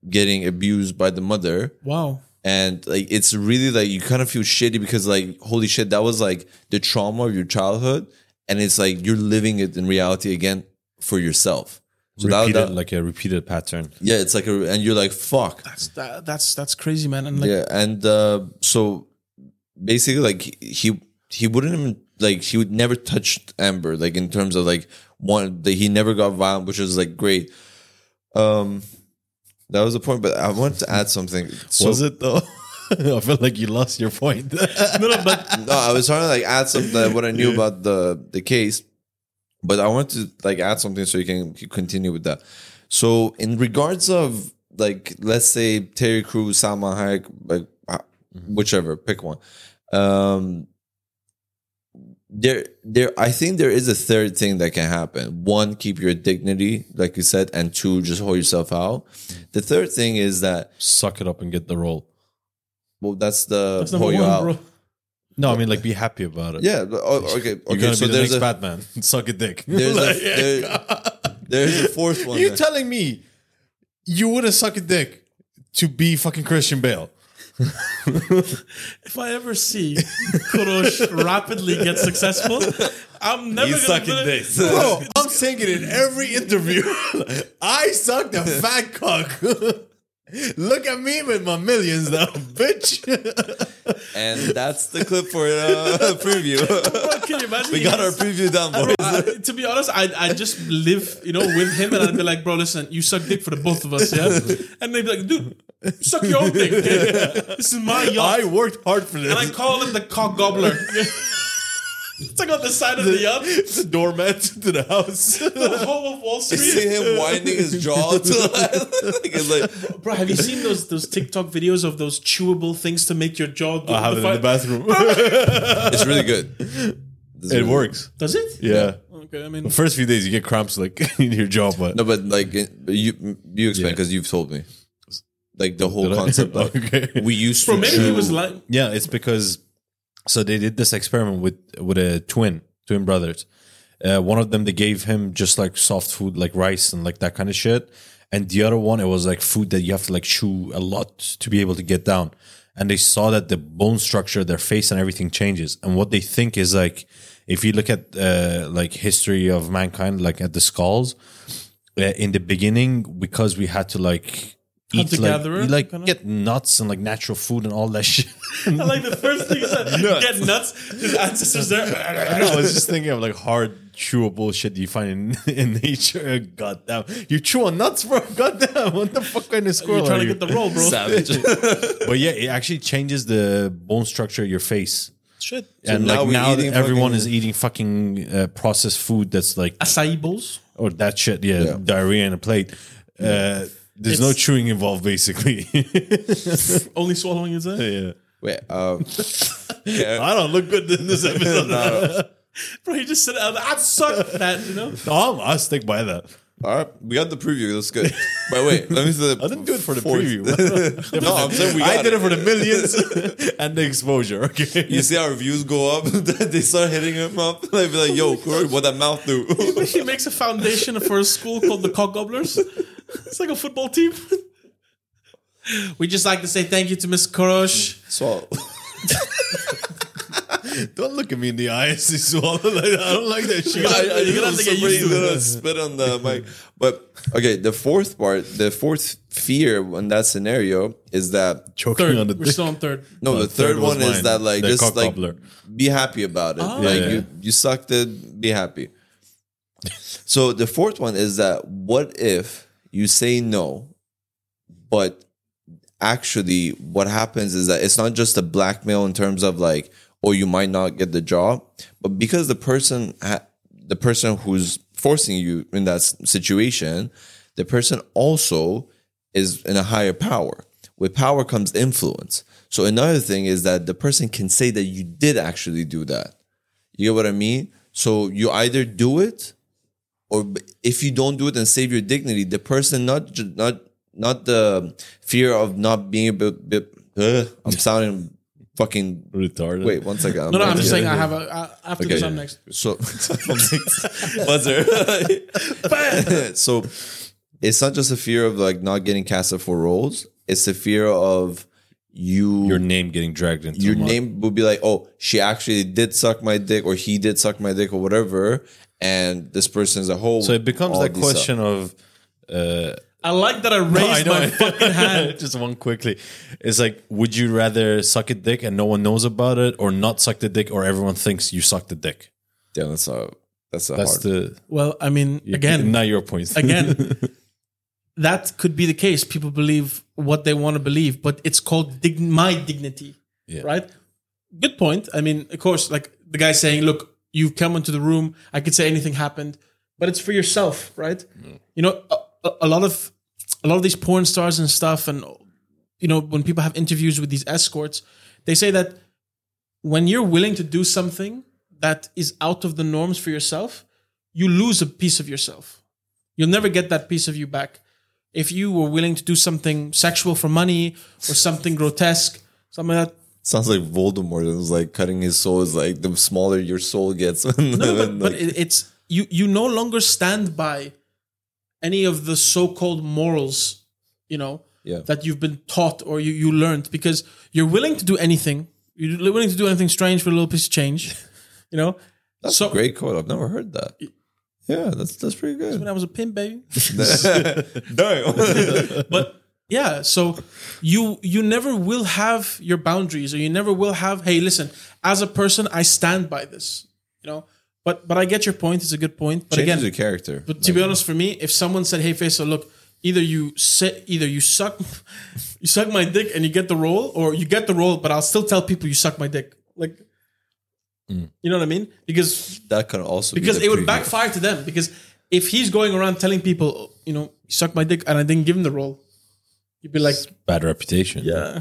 getting abused by the mother wow. and like it's really like you kind of feel shitty because like holy shit that was like the trauma of your childhood and it's like you're living it in reality again for yourself so that, that- like a repeated pattern. yeah it's like a and you're like fuck That's that, that's that's crazy, man. And like, yeah and uh so basically like he he wouldn't even like he would never touch Amber, like in terms of like one that he never got violent, which was like great. Um, that was the point. But I wanted to add something. So, Was it though? [laughs] I feel like you lost your point. [laughs] No, no, but no, I was trying to like add something what I knew about the the case, but I want to like add something so you can continue with that. So in regards of like let's say Terry Crews, Salma Hayek, like uh, whichever, pick one. Um, there, there. I think there is a third thing that can happen. One, keep your dignity, like you said, and two, just hold yourself out. The third thing is that Suck it up and get the role. well, that's the that's hold you one, out. bro. No, I mean like be happy about it. Yeah. but- Oh, okay. You're Okay. So be the there's next a Batman. [laughs] Suck a dick. there's [laughs] Like, a there- [laughs] there's a fourth one. you there. telling me you wouldn't suck a dick to be fucking Christian Bale? [laughs] If I ever see Kurosh rapidly get successful, I'm never He's gonna sucking do it. dicks. Bro, [laughs] I'm saying it in every interview. [laughs] I suck the fat cock. Look at me with my millions though, [laughs] bitch. and that's the clip for uh, [laughs] preview. Can you imagine? we got our preview done, boys. I- to be honest, I I just live, you know, with him, and I'd be like, bro, listen, you suck dick for the both of us, yeah. And they'd be like, dude, suck your own dick. okay? [laughs] This is my yacht, I worked hard for this. and I call him the cock gobbler. It's like on the side of the yacht, the doormat [laughs] to the house. [laughs] the whole of Wall You Street. see him winding his jaw [laughs] to like, like Bro, have you seen those those TikTok videos of those chewable things to make your jaw? Do I have it in the bathroom. it's really good. It's It really- works. Does it? Yeah. Okay, I mean, The first few days you get cramps like in your jaw, but No, but like you you explain because you've told me like the whole Did concept. Of, Okay. We used bro, to. maybe he was like, Yeah, it's because so they did this experiment with with a twin twin brothers. Uh, one of them they gave him just like soft food like rice and like that kind of shit, and the other one it was like food that you have to like chew a lot to be able to get down. And they saw that the bone structure, their face, and everything changes. And what they think is like if you look at uh, like history of mankind, like at the skulls, uh, in the beginning because we had to like eat like, Hunter-gatherer, you, like kinda? get nuts and like natural food and all that [laughs] shit. I like the first thing he said, [laughs] get nuts. His ancestors there. [laughs] I was just thinking of like hard chewable shit you find in, in nature. God damn. You chew on nuts, bro. God damn. What the fuck kind of You're squirrel trying are to you? get the roll, bro. savage. But yeah, it actually changes the bone structure of your face. Shit. and now like we're now everyone is eating fucking uh, processed food that's like Acai bowls. or that shit, yeah, Yeah. diarrhea in a plate. Uh, there's no chewing involved, basically. [laughs] Only swallowing is it? yeah. Wait, um, yeah, [laughs] I don't look good in this [laughs] episode. Bro, he just said, I suck that, you know? no, I'll stick by that. all right, we got the preview. That's good. But wait, let me see the. I didn't do it for the fourth- preview. no, I'm saying we got I did it for the millions and the exposure. Okay. You see our views go up. they start hitting him up. They be like, "Yo, Corey, what that mouth do?" He makes a foundation for a school called the Cock Gobblers. [laughs] It's like a football team. We just like to say thank you to Miss Korosh. so, [laughs] Don't look at me in the eyes. [laughs] You swallow like that. I don't like that shit. I, I You're gonna have to get somebody's used to it. spit on the mic. But okay, the fourth part, the fourth fear in that scenario is that choking Third. on the We're dick. still on third. no, the third, third was one is that like The just like gobbler. be happy about it. Oh. Like Yeah. you, you sucked it, be happy. so the fourth one is that what if you say no, but actually what happens is that it's not just a blackmail in terms of like, or you might not get the job, but because the person, ha- the person who's forcing you in that situation, the person also is in a higher power. With power comes influence. So another thing is that the person can say that you did actually do that. You get what I mean? So you either do it, or if you don't do it and save your dignity, the person not not not the fear of not being able. Be, ugh, I'm sounding fucking. Retarded. Wait one second. No, no, I'm just Yeah. saying I have a. I, after Okay. this, I'm next. So [laughs] buzzer. [laughs] so it's not just a fear of like not getting casted for roles. It's the fear of you Your name getting dragged into your name would be like, oh, she actually did suck my dick, or he did suck my dick, or whatever. And this person is a whole. So it becomes all that these stuff. question of uh, I like that I raised my [laughs] fucking hand. Just one quickly. It's like, would you rather suck a dick and no one knows about it, or not suck the dick, or everyone thinks you sucked the dick? Yeah, that's a that's a That's hard. the Well, I mean, again, not your point. again, [laughs] that could be the case. People believe what they want to believe, but it's called dig- my dignity, Yeah. right? Good point. I mean, of course, like the guy saying, "Look, you've come into the room. I could say anything happened, but it's for yourself, right?" You know, a, a- a lot of a lot of these porn stars and stuff, and you know, when people have interviews with these escorts, they say that when you're willing to do something that is out of the norms for yourself, you lose a piece of yourself. You'll never get that piece of you back. If you were willing to do something sexual for money or something grotesque, something like that. Sounds like Voldemort. It was like cutting his soul is like the smaller your soul gets. [laughs] No, but, when, but it, it's you. You no longer stand by any of the so-called morals, you know, Yeah. that you've been taught or you you learned because you're willing to do anything. You're willing to do anything strange for a little piece of change, [laughs] you know. that's so a great quote. I've never heard that. Yeah, that's that's pretty good when. I was a pimp, baby. [laughs] Damn. but yeah so you you never will have your boundaries or you never will have hey listen as a person i stand by this you know? But but i get your point it's a good point but Changes again your character. but to be honest for me if someone said hey Faisal, look either you say either you suck [laughs] you suck my dick and you get the role or you get the role but i'll still tell people you suck my dick like mm. you know what i mean? Because that could also because be it would backfire to them because if he's going around telling people you know you suck my dick and i didn't give him the role you'd be like bad reputation. yeah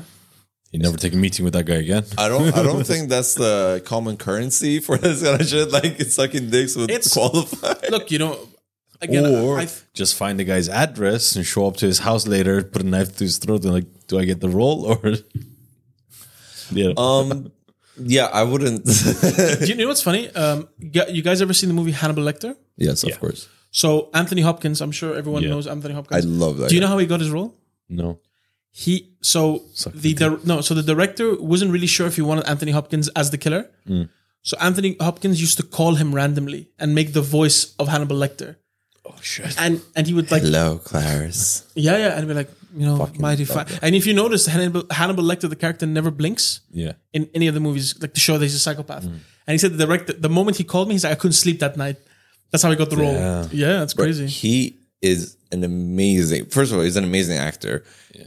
You never take a meeting with that guy again. I don't. I don't [laughs] think that's the common currency for this kind of shit. Like it's sucking dicks would It's- qualified. look you know again or I, just find the guy's address and show up to his house later, put a knife to his throat, and like, do I get the role or? [laughs] yeah. Um. Yeah, I wouldn't. [laughs] do you know what's funny um you you guys ever seen the movie hannibal lecter yes, of course. so anthony hopkins i'm sure everyone Yeah. knows anthony Hopkins. I hopkins love that. do you guy. know how he got his role no. he so the dir- no so the director wasn't really sure if he wanted Anthony Hopkins as the killer. Mm. So Anthony Hopkins used to call him randomly and make the voice of Hannibal Lecter, Oh shit. and and he would like Hello, Clarice. yeah yeah and be like you know mighty fine. And if you notice Hannibal Hannibal Lecter the character never blinks Yeah. in any of the movies like to show that he's a psychopath. Mm. And he said the director the moment he called me he's like I couldn't sleep that night. That's how he got the role. Damn. Yeah, that's crazy. He is an amazing. First of all, he's an amazing actor. Yeah.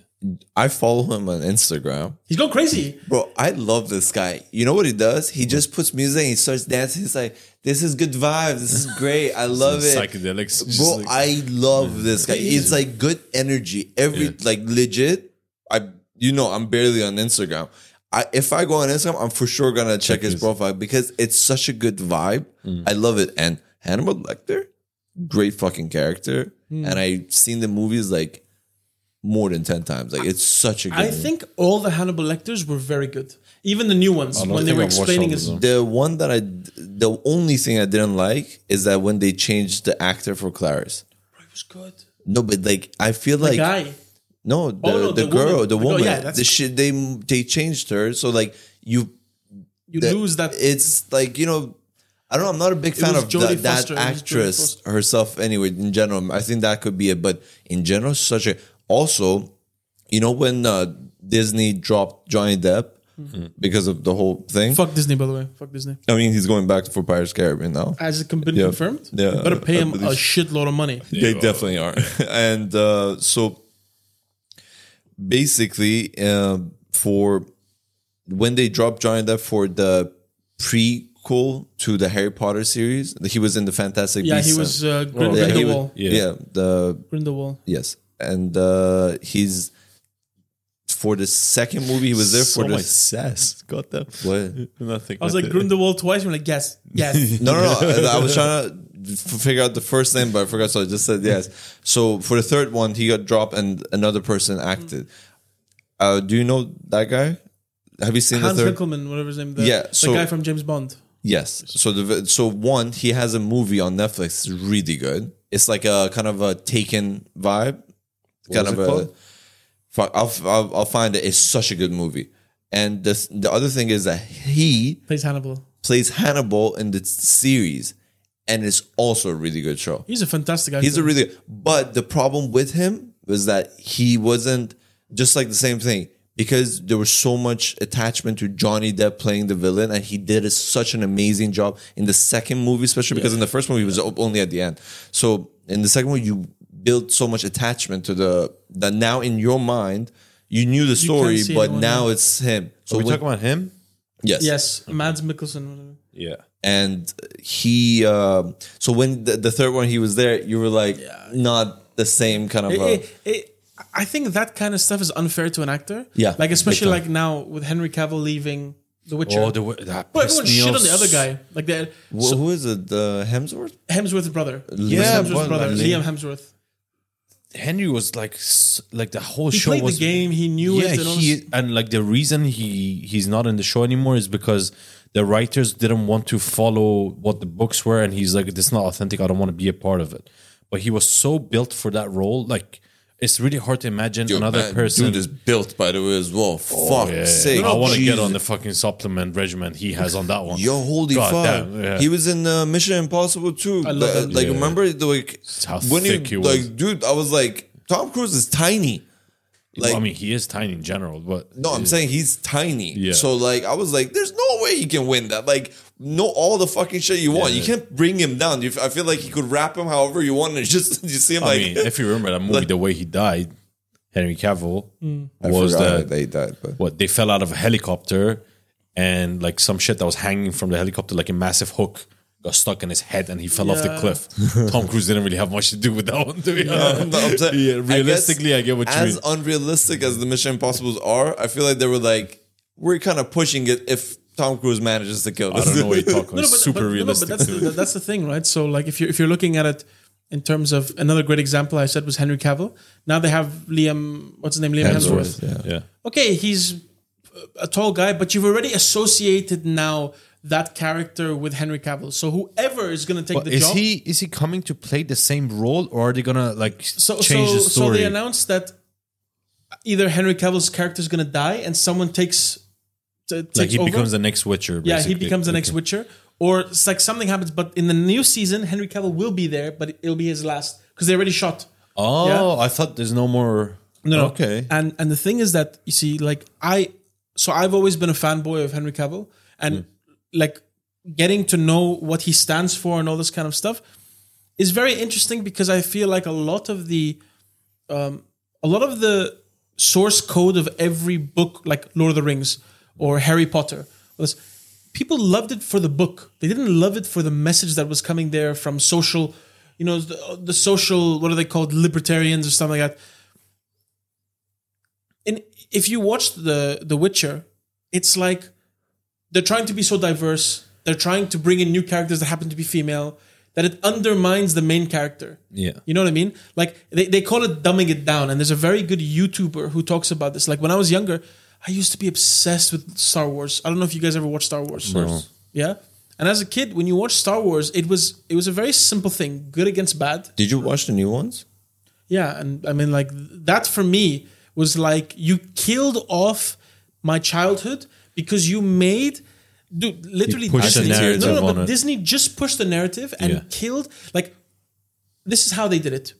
I follow him on Instagram. He's going crazy. Bro, I love this guy. You know what he does? He just puts music and he starts dancing. He's like, this is good vibes. This is great. I [laughs] love it. Psychedelics. Bro, like- I love this guy. It's like good energy. Every like legit. I you know I'm barely on Instagram. I if I go on Instagram, I'm for sure gonna check, his his- profile because it's such a good vibe. Mm. I love it. And Hannibal Lecter, great fucking character. And hmm. I've seen the movies like more than ten times. Like it's such a good. I movie. think all the Hannibal Lecters were very good. Even the new ones when they were I've explaining all his the one that I the only thing I didn't like is that when they changed the actor for Clarice. It was good. No, but like I feel like Guy. No, oh, the, Oh, no, the, the girl, woman. the Oh, woman. yeah, that's- the shit they they changed her. So like you You the- lose that. It's like you know, I don't know. I'm not a big fan of Jodie that, that Foster. It was Jodie actress herself. Anyway, in general, I think that could be it. But in general, such a also, you know, when uh, Disney dropped Johnny Depp because of the whole thing. Fuck Disney, by the way. Fuck Disney. I mean, he's going back for Pirates of the Caribbean now. Has it been Yeah. confirmed? Yeah, You better pay him a shitload of money. They definitely are. [laughs] and uh, so basically, um, for when they dropped Johnny Depp for the prequel to the Harry Potter series, he was in the Fantastic Yeah, Beasts. he was uh, Grind- yeah, he was- Grindelwald. yeah. Yeah. the Grindelwald. yes, and uh, he's for the second movie. He was there so for the sass. Got that? what? [laughs] Nothing. I was like Grindelwald twice. I'm like, yes, yes. [laughs] No, no, no. I was trying to figure out the first name, but I forgot, so I just said yes. So for the third one, he got dropped, and another person acted. Uh, do you know that guy? Have you seen Hans the third? Hinkelman, whatever his name. The, Yeah, the guy from James Bond. Yes. So the so one, he has a movie on Netflix. Really good. It's like a kind of a Taken vibe. kind of it a. I'll, I'll I'll find it. It's such a good movie. And the the other thing is that he Plays Hannibal. plays Hannibal in the series, and it's also a really good show. He's a fantastic actor. He's a really, but the problem with him, was that he wasn't just like the same thing because there was so much attachment to Johnny Depp playing the villain, and he did a, such an amazing job in the second movie, especially because in the first movie he was o- only at the end. So in the second one, you built so much attachment to the that now in your mind you knew the story, but anyone now it's him. So Are we when- talking about him? yes, Yes, Mads Mikkelsen. Yeah. and he um so when the, the third one he was there you were like not the same kind of It- uh, it- it- I think that kind of stuff is unfair to an actor. Yeah, like especially like now with Henry Cavill leaving The Witcher. Oh, the that but everyone shit on the other guy, like that. wh- who is it the hemsworth Hemsworth's brother. Yeah, Hemsworth's but brother, Liam Hemsworth. Henry was like like the whole He show played was the game. He knew yeah, it. And he and like the reason he he's not in the show anymore is because the writers didn't want to follow what the books were, and he's like, "This is not authentic. I don't want to be a part of it." But he was so built for that role, like it's really hard to imagine another man, person. dude is built by the way as well Oh, fuck yeah, yeah. sake I want to get on the fucking supplement regimen he has on that one. Yo, holy God fuck! damn, yeah. He was in uh, Mission Impossible too. I love like, that. like, Yeah. remember the, like how when thick he was. like, dude, I was like, Tom Cruise is tiny. Like, I mean, he is tiny in general, but no, I'm saying he's tiny. Yeah. So like, I was like, there's no way he can win that. Like, no, all the fucking shit you want. You can't bring him down. You, I feel like you could wrap him however you want, and [laughs] just you see him I like. mean, if you remember that movie, Like- [laughs] the way he died, Henry Cavill mm. I was forgot that they died, but what they fell out of a helicopter and like some shit that was hanging from the helicopter, like a massive hook, got stuck in his head and he fell off the cliff. [laughs] Tom Cruise didn't really have much to do with that one, to be No, honest. no, I'm saying- Yeah, realistically, I, guess get what you mean. as unrealistic as the Mission Impossibles are, I feel like they were like, we're kind of pushing it if Tom Cruise manages to kill I this. don't know what you're [laughs] talking No, about. no, It's but, super but, no, no, realistic. but that's the, that's the thing, right? So like if you're if you're looking at it in terms of another great example, I said was Henry Cavill. Now they have Liam. What's his name? Liam Hemsworth. Hemsworth, yeah. yeah. Okay, he's a tall guy, but you've already associated now that character with Henry Cavill. So whoever is going to take But the is job, he is he coming to play the same role or are they gonna like so change so, the so they announced that either Henry Cavill's character is going to die and someone takes t- like he over. becomes the next Witcher. yeah, he becomes the next Okay. Witcher, or it's like something happens. But in the new season, Henry Cavill will be there, but it'll be his last because they already shot. Oh, Yeah. I thought there's no more. No, no. Okay. And and the thing is that you see, like I, so I've always been a fanboy of Henry Cavill, and like getting to know what he stands for and all this kind of stuff is very interesting because I feel like a lot of the, um, a lot of the source code of every book, like Lord of the Rings or Harry Potter, was people loved it for the book. They didn't love it for the message that was coming there from social, you know, the, the social, what are they called, libertarians or something like that. And if you watch the The Witcher, it's like they're trying to be so diverse. They're trying to bring in new characters that happen to be female. That it undermines the main character. Yeah. You know what I mean? Like they, they call it dumbing it down. And there's a very good YouTuber who talks about this. Like when I was younger, I used to be obsessed with Star Wars. I don't know if you guys ever watched Star Wars. No. Yeah. And as a kid, when you watch Star Wars, it was it was a very simple thing, good against bad. Did you watch the new ones? Yeah, and I mean, like that for me was like you killed off my childhood because you made, dude, literally Disney. no, no, but it. Disney just pushed the narrative and Yeah. killed. Like, this is how they did it.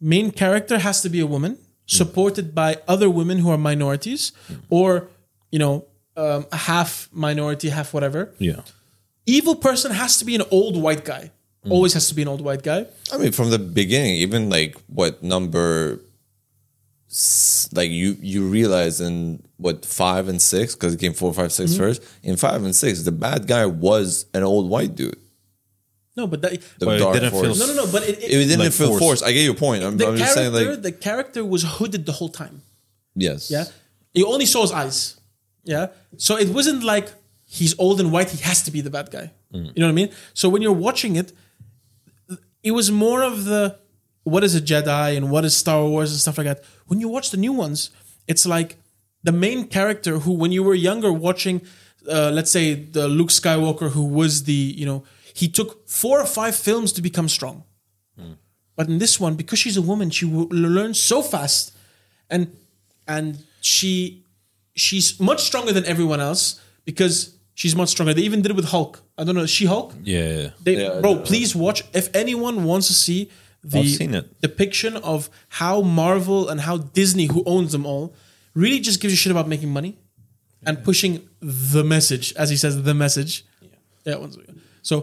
Main character has to be a woman, supported by other women who are minorities, or you know, um, half minority, half whatever. Yeah. Evil person has to be an old white guy. Always has to be an old white guy. I mean, from the beginning, even like what number, s- like you you realize in what five and six because it came four, five, six Mm-hmm. first. In five and six, the bad guy was an old white dude. No, but that, The But it didn't feel force. no, no, no. But it, it, It didn't Like feel forced. forced. I get your point. I'm, the I'm just character, saying, like, the character was hooded the whole time. yes, Yeah, you only saw his eyes. Yeah, so it wasn't like he's old and white. He has to be the bad guy. Mm. You know what I mean? So when you're watching it, it was more of the what is a Jedi and what is Star Wars and stuff like that. When you watch the new ones, it's like the main character who, when you were younger, watching, uh, let's say the Luke Skywalker, who was the you know he took four or five films to become strong. But in this one, because she's a woman, she will learn so fast, and and she she's much stronger than everyone else because she's much stronger. They even did it with Hulk. I don't know, She Hulk. Yeah. They, Yeah, bro, please watch. If anyone wants to see the seen it. depiction of how Marvel and how Disney, who owns them all, really just gives a shit about making money and pushing the message, as he says, the message. Yeah. one second. So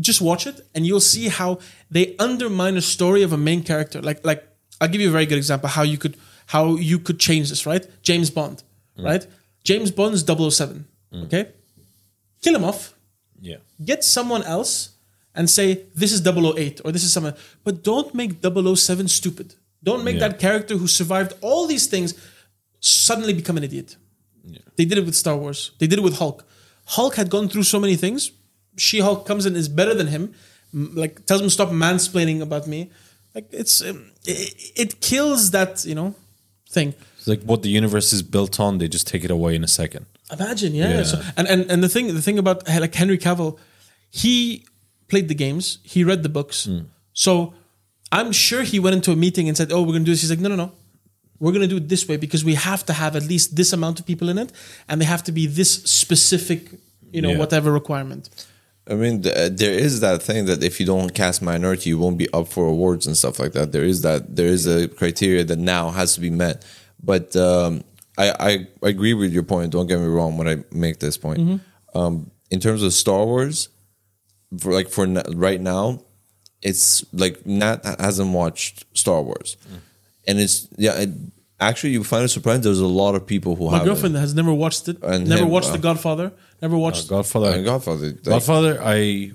just watch it and you'll see how they undermine a story of a main character. Like like I'll give you a very good example how you could how you could change this, right? James Bond, mm. right? James Bond's 007. Mm. Okay? Kill him off Yeah. get someone else and say this is 008 or this is someone but don't make 007 stupid don't make Yeah. that character who survived all these things suddenly become an idiot they did it with star wars they did it with hulk hulk had gone through so many things she hulk comes in is better than him like tells him stop mansplaining about me like it's um, it, it kills that you know thing It's like what the universe is built on, they just take it away in a second. Imagine, yeah. Yeah. So, and, and and the thing the thing about like Henry Cavill, he played the games, he read the books. Hmm. So I'm sure he went into a meeting and said, "Oh, we're gonna do this." He's like, "No, no, no, we're gonna do it this way because we have to have at least this amount of people in it, and they have to be this specific, you know, Yeah. whatever requirement." I mean, th- there is that thing that if you don't cast minority, you won't be up for awards and stuff like that. There is that. There is a criteria that now has to be met. But um, I, I agree with your point. Don't get me wrong when I make this point. Um, in terms of Star Wars, for like for n- right now, it's like Nat hasn't watched Star Wars, and it's yeah. It, actually, you find it surprising. There's a lot of people who My girlfriend has never watched it, And never him, watched uh, The Godfather, never watched. Uh, Godfather. Godfather. Like, Godfather, I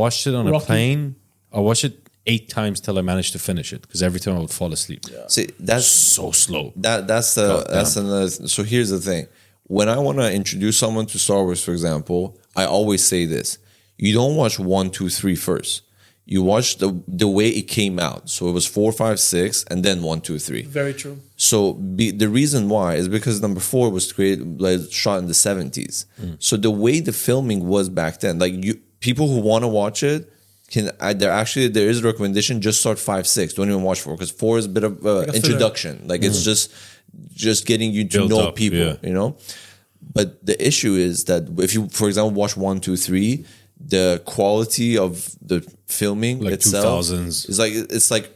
watched it on a plane. I watched it eight times till I managed to finish it because every time I would fall asleep. Yeah. see, that's So slow. That that's the God that's damn. another. So here's the thing: when I want to introduce someone to Star Wars, for example, I always say this: you don't watch one, two, three first. You watch the the way it came out. So it was four, five, six, and then one, two, three. Very true. So be, the reason why is because number four was created like shot in the seventies. So the way the filming was back then, like you people who want to watch it can I, there actually there is a recommendation just start five six. Don't even watch four because four is a bit of uh, a filler. introduction. Like it's just just getting you to Build know up, people. yeah. You know. But the issue is that if you, for example, watch one, two, three, the quality of the filming Like itself 2000s. is like it's like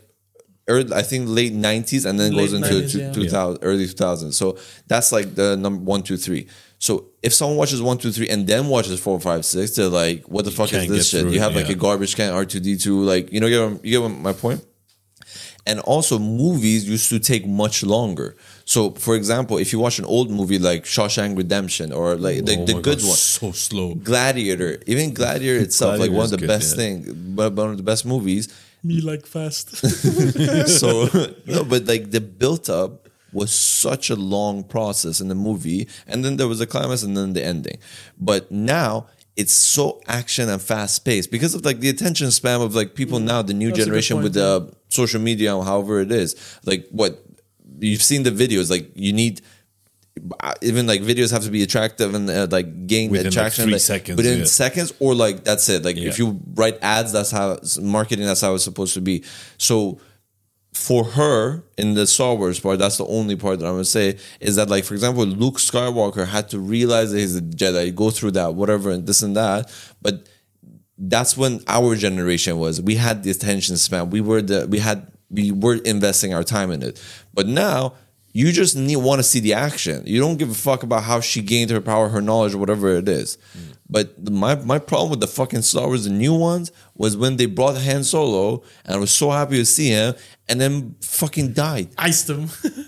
early, I think late nineties and then Late goes into 90s, two- yeah. 2000 early 2000s. So that's like the number one, two, three. So if someone watches one, two, three, and then watches four, five, six, they're like, "What the fuck is this shit?" through You it, have like a garbage can R two D two, like you know, you get, you get my point. And also, movies used to take much longer. So, for example, if you watch an old movie like Shawshank Redemption or like the, Oh the my good God, one, So slow. Gladiator, even Gladiator [laughs] itself, like one of the good, best yeah. thing, one of the best movies. Me like fast. [laughs] so [laughs] no, but like the built up was such a long process in the movie, and then there was a climax and then the ending. But now it's so action and fast paced because of like the attention span of like people mm, now, the new That's generation with the social media and however it is. Like what you've seen the videos, like you need. uh, Even like videos have to be attractive and uh, like gain Within, like, attraction three like, seconds, within yeah. seconds or like that's it like if you write ads that's how marketing that's how it's supposed to be so for her in the Star Wars part, that's the only part that I'm gonna say is that like for example, Luke Skywalker had to realize that he's a Jedi, go through that, whatever, and this and that. But that's when our generation was. We had the attention span. We were the we had we were investing our time in it. But now you just need want to see the action. You don't give a fuck about how she gained her power, her knowledge, or whatever it is. But the- my my problem with the fucking Star Wars, the new ones, was when they brought Han Solo, and I was so happy to see him, and then fucking died. Iced him. [laughs]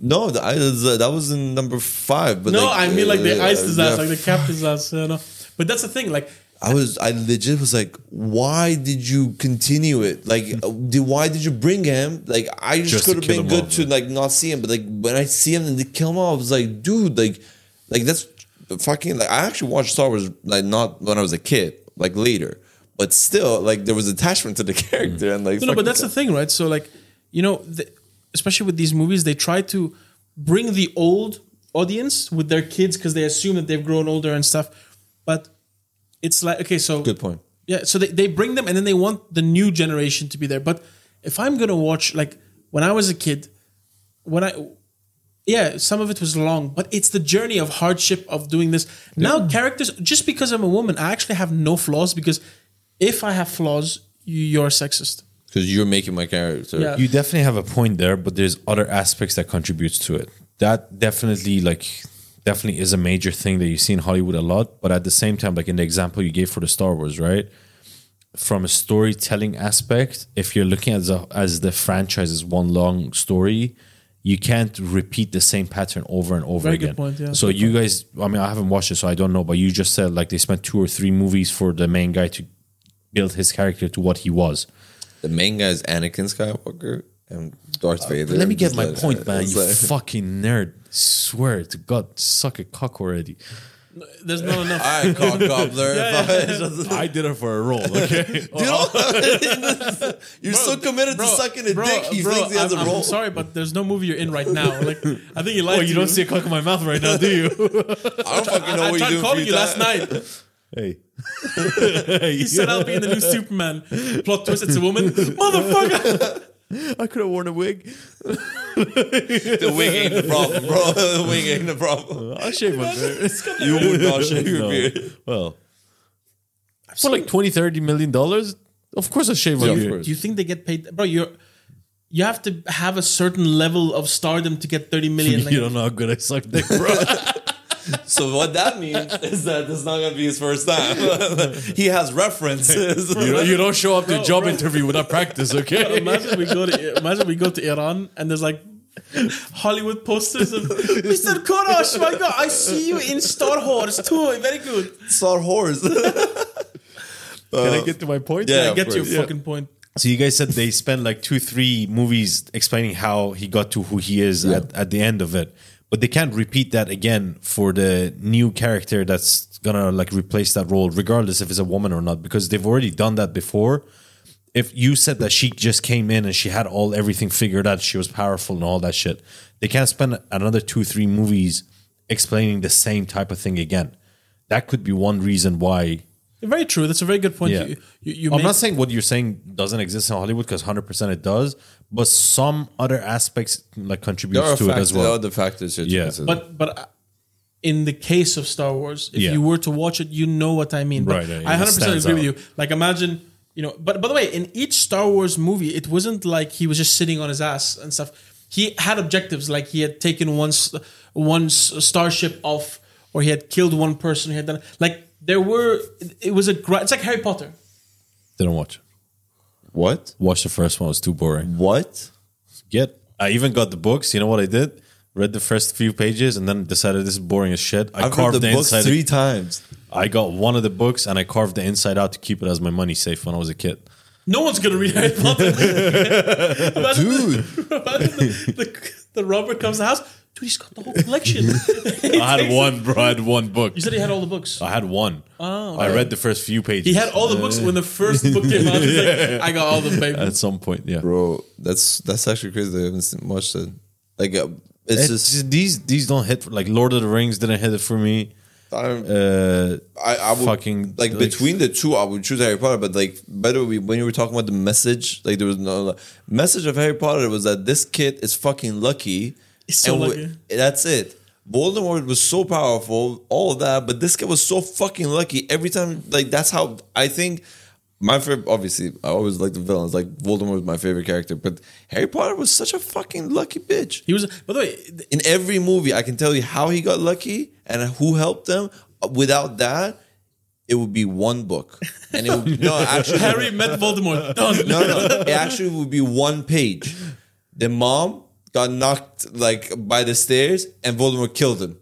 No, the, I, the, that was in number five. But no, like, I mean like they uh, iced his ass, like they capped his ass. You know? But that's the thing, like I was, I legit was like, why did you continue it? Like, uh, did, why did you bring him? Like, I just, Just could have been good off, to yeah. like not see him, but like when I see him and they kill him off, I was like, dude, like, like that's fucking like I actually watched Star Wars like not when I was a kid, like later, but still like there was attachment to the [laughs] character and like No, no, but that's the thing, right? So, like, you know, the, especially with these movies, they try to bring the old audience with their kids because they assume that they've grown older and stuff. But it's like, okay, so good point. yeah, so they, they bring them and then they want the new generation to be there. But if I'm gonna watch like when I was a kid, when I yeah, some of it was long, but it's the journey of hardship of doing this. Now characters just because I'm a woman, I actually have no flaws because if I have flaws, you- you're a sexist. because you're making my character. Yeah. You definitely have a point there, but there's other aspects that contributes to it. That definitely like definitely is a major thing that you see in Hollywood a lot. But at the same time, like in the example you gave for the Star Wars, right? From a storytelling aspect, if you're looking at the as the franchise as one long story, you can't repeat the same pattern over and over Very again. good point, yeah. So you guys, I mean, I haven't watched it, so I don't know. But you just said like they spent two or three movies for the main guy to build his character to what he was. The main guy is Anakin Skywalker and Darth uh, Vader. Let me get my like- point, uh, man. You like- fucking nerd. Swear to God, suck a cock already. There's not enough. [laughs] All right, cock gobbler. [laughs] I did it for a role, okay? [laughs] You're so committed to sucking a dick. He bro, thinks he has I'm, a I'm role. sorry, but there's no movie you're in right now. Like, I think you like. Well, you don't see a cock in my mouth right now, do you? I don't fucking know I what tried you're doing. calling you your last time. night. hey. You said I'll be in the new Superman. Plot twist: it's a woman. Motherfucker. I could have worn a wig. The wig ain't the problem, bro. [laughs] The wig ain't the problem. I'll shave my beard. You would not [laughs] shave your No. beard. Well, for like 20, 30 million dollars, of course I'll shave my Yeah, of beard. course. Do you think they get paid, bro? You're. You have to have a certain level of stardom to get 30 million. [laughs] Like, you don't know how good I suck dick, bro. [laughs] So what that means is that this is not gonna be his first time. [laughs] he has references. [laughs] you, don't, you don't show up to a job bro. interview without practice, okay? imagine we go to imagine we go to Iran and there's like Hollywood posters of Mr. Korosh. My God, I see you in Star Wars too. Very good. Star Wars. Can I get to my point? yeah. I of get your course. fucking point. So you guys said they spent like two, three movies explaining how he got to who he is at, at the end of it. But they can't repeat that again for the new character that's gonna like replace that role, regardless if it's a woman or not, because they've already done that before. If you said that she just came in and she had all everything figured out, she was powerful and all that shit, they can't spend another two, three movies explaining the same type of thing again. That could be one reason why Very true. That's a very good point. yeah. You, you, you I'm make- not saying what you're saying doesn't exist in Hollywood because 100% it does, but some other aspects like There contributes are, to it factors, as there well. are the factors here to Yeah. consider. but but uh, in the case of Star Wars, if Yeah. you were to watch it, you know what I mean. But Right, yeah, I it 100 percent stands agree with you. Like imagine, you know. But by the way, in each Star Wars movie, it wasn't like he was just sitting on his ass and stuff. He had objectives, like he had taken one s- one s- starship off, or he had killed one person. He had done like there were. It was a. gra- It's like Harry Potter. Didn't watch it. What? Watch the first one, it was too boring. What? Get, I even got the books. You know what I did? Read the first few pages and then decided this is boring as shit. I I've read carved the the, books inside. three times. I got one of the books and I carved the inside out to keep it as my money safe when I was a kid. No one's gonna read Harry Potter. [laughs] imagine Dude. The, imagine the, the, the robber comes to the house. Dude, he's got the whole collection. [laughs] I had one, bro. I had one book. You said he had all the books. I had one. Oh, I read the first few pages. He had all the books when the first book came out. He's like, [laughs] I got all the baby. at some point, yeah. Bro, that's that's actually crazy. that I haven't seen- watched it. Like, uh, it's, It's just. just- these these don't hit like Lord of the Rings didn't hit it for me. I'm, Uh, I, I would fucking, like, like- between the two, I would choose Harry Potter. But like, by the way, when you were talking about the message, like there was no message of Harry Potter was that this kid is fucking lucky. So w- that's it. Voldemort was so powerful, all of that, but this kid was so fucking lucky. Every time, like that's how I think. My favorite, obviously, I always like the villains. Like Voldemort was my favorite character, but Harry Potter was such a fucking lucky bitch He was, by the way, th- in every movie, I can tell you how he got lucky and who helped them. Without that, it would be one book, and it would [laughs] no actually Harry met Voldemort. Done. no no it actually would be one page. The mom got knocked like by the stairs, and Voldemort killed him.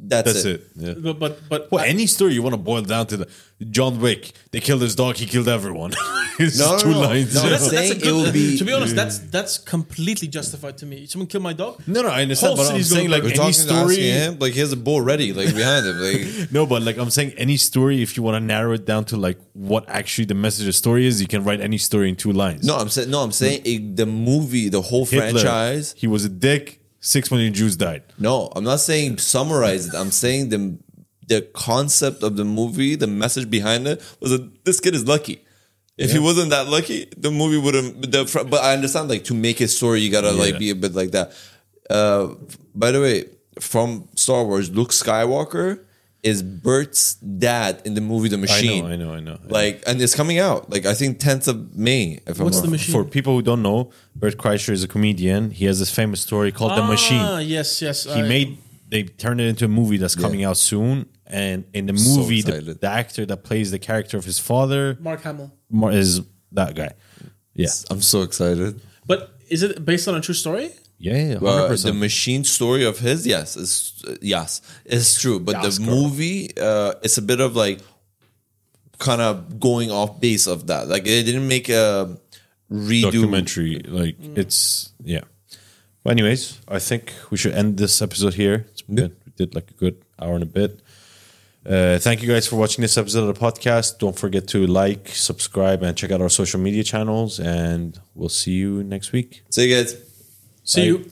That's, that's it. it. Yeah. But, but, but Well, any story you want to boil down to the John Wick, they killed his dog, he killed everyone. [laughs] it's No, no, two no. lines. No, that's- that's a it would be- to be honest, that's that's completely justified to me. Someone killed my dog. no, no, I understand, Whole but I'm saying like We're any talking asking story. him like he has a bull ready like behind him. Like [laughs] No, but like I'm saying, any story, if you want to narrow it down to like what actually the message of the story is, you can write any story in two lines. no, I'm saying no, I'm saying it, the movie, the whole Hitler, franchise. he was a dick. Six million Jews died. No, I'm not saying summarize it. I'm saying the the concept of the movie, the message behind it was that this kid is lucky. If he wasn't that lucky, the movie wouldn't. The, but I understand, like to make a story, you gotta like be a bit like that. Uh, by the way, from Star Wars, Luke Skywalker is Bert's dad in the movie The Machine. I know, I know, I know. Like, and it's coming out. Like, I think 10th of May. If What's I'm the not- machine? For people who don't know, Bert Kreischer is a comedian. He has this famous story called The Ah, Machine. yes, yes. He made they turned it into a movie that's coming out soon. And in the So movie, the, excited. the actor that plays the character of his father Mark Hamill. Mar- is that guy. Yeah, I'm so excited. But is it based on a true story? Yeah, yeah, Uh, the machine story of his, yes, is uh, yes, it's true. But Yes, the girl. movie, uh, it's a bit of like kind of going off base of that. Like they didn't make a redo. Documentary, like it's yeah. But anyways, I think we should end this episode here. It's been, we did like a good hour and a bit. Uh, thank you guys for watching this episode of the podcast. Don't forget to like, subscribe, and check out our social media channels. And we'll see you next week. See you guys. See Bye. you.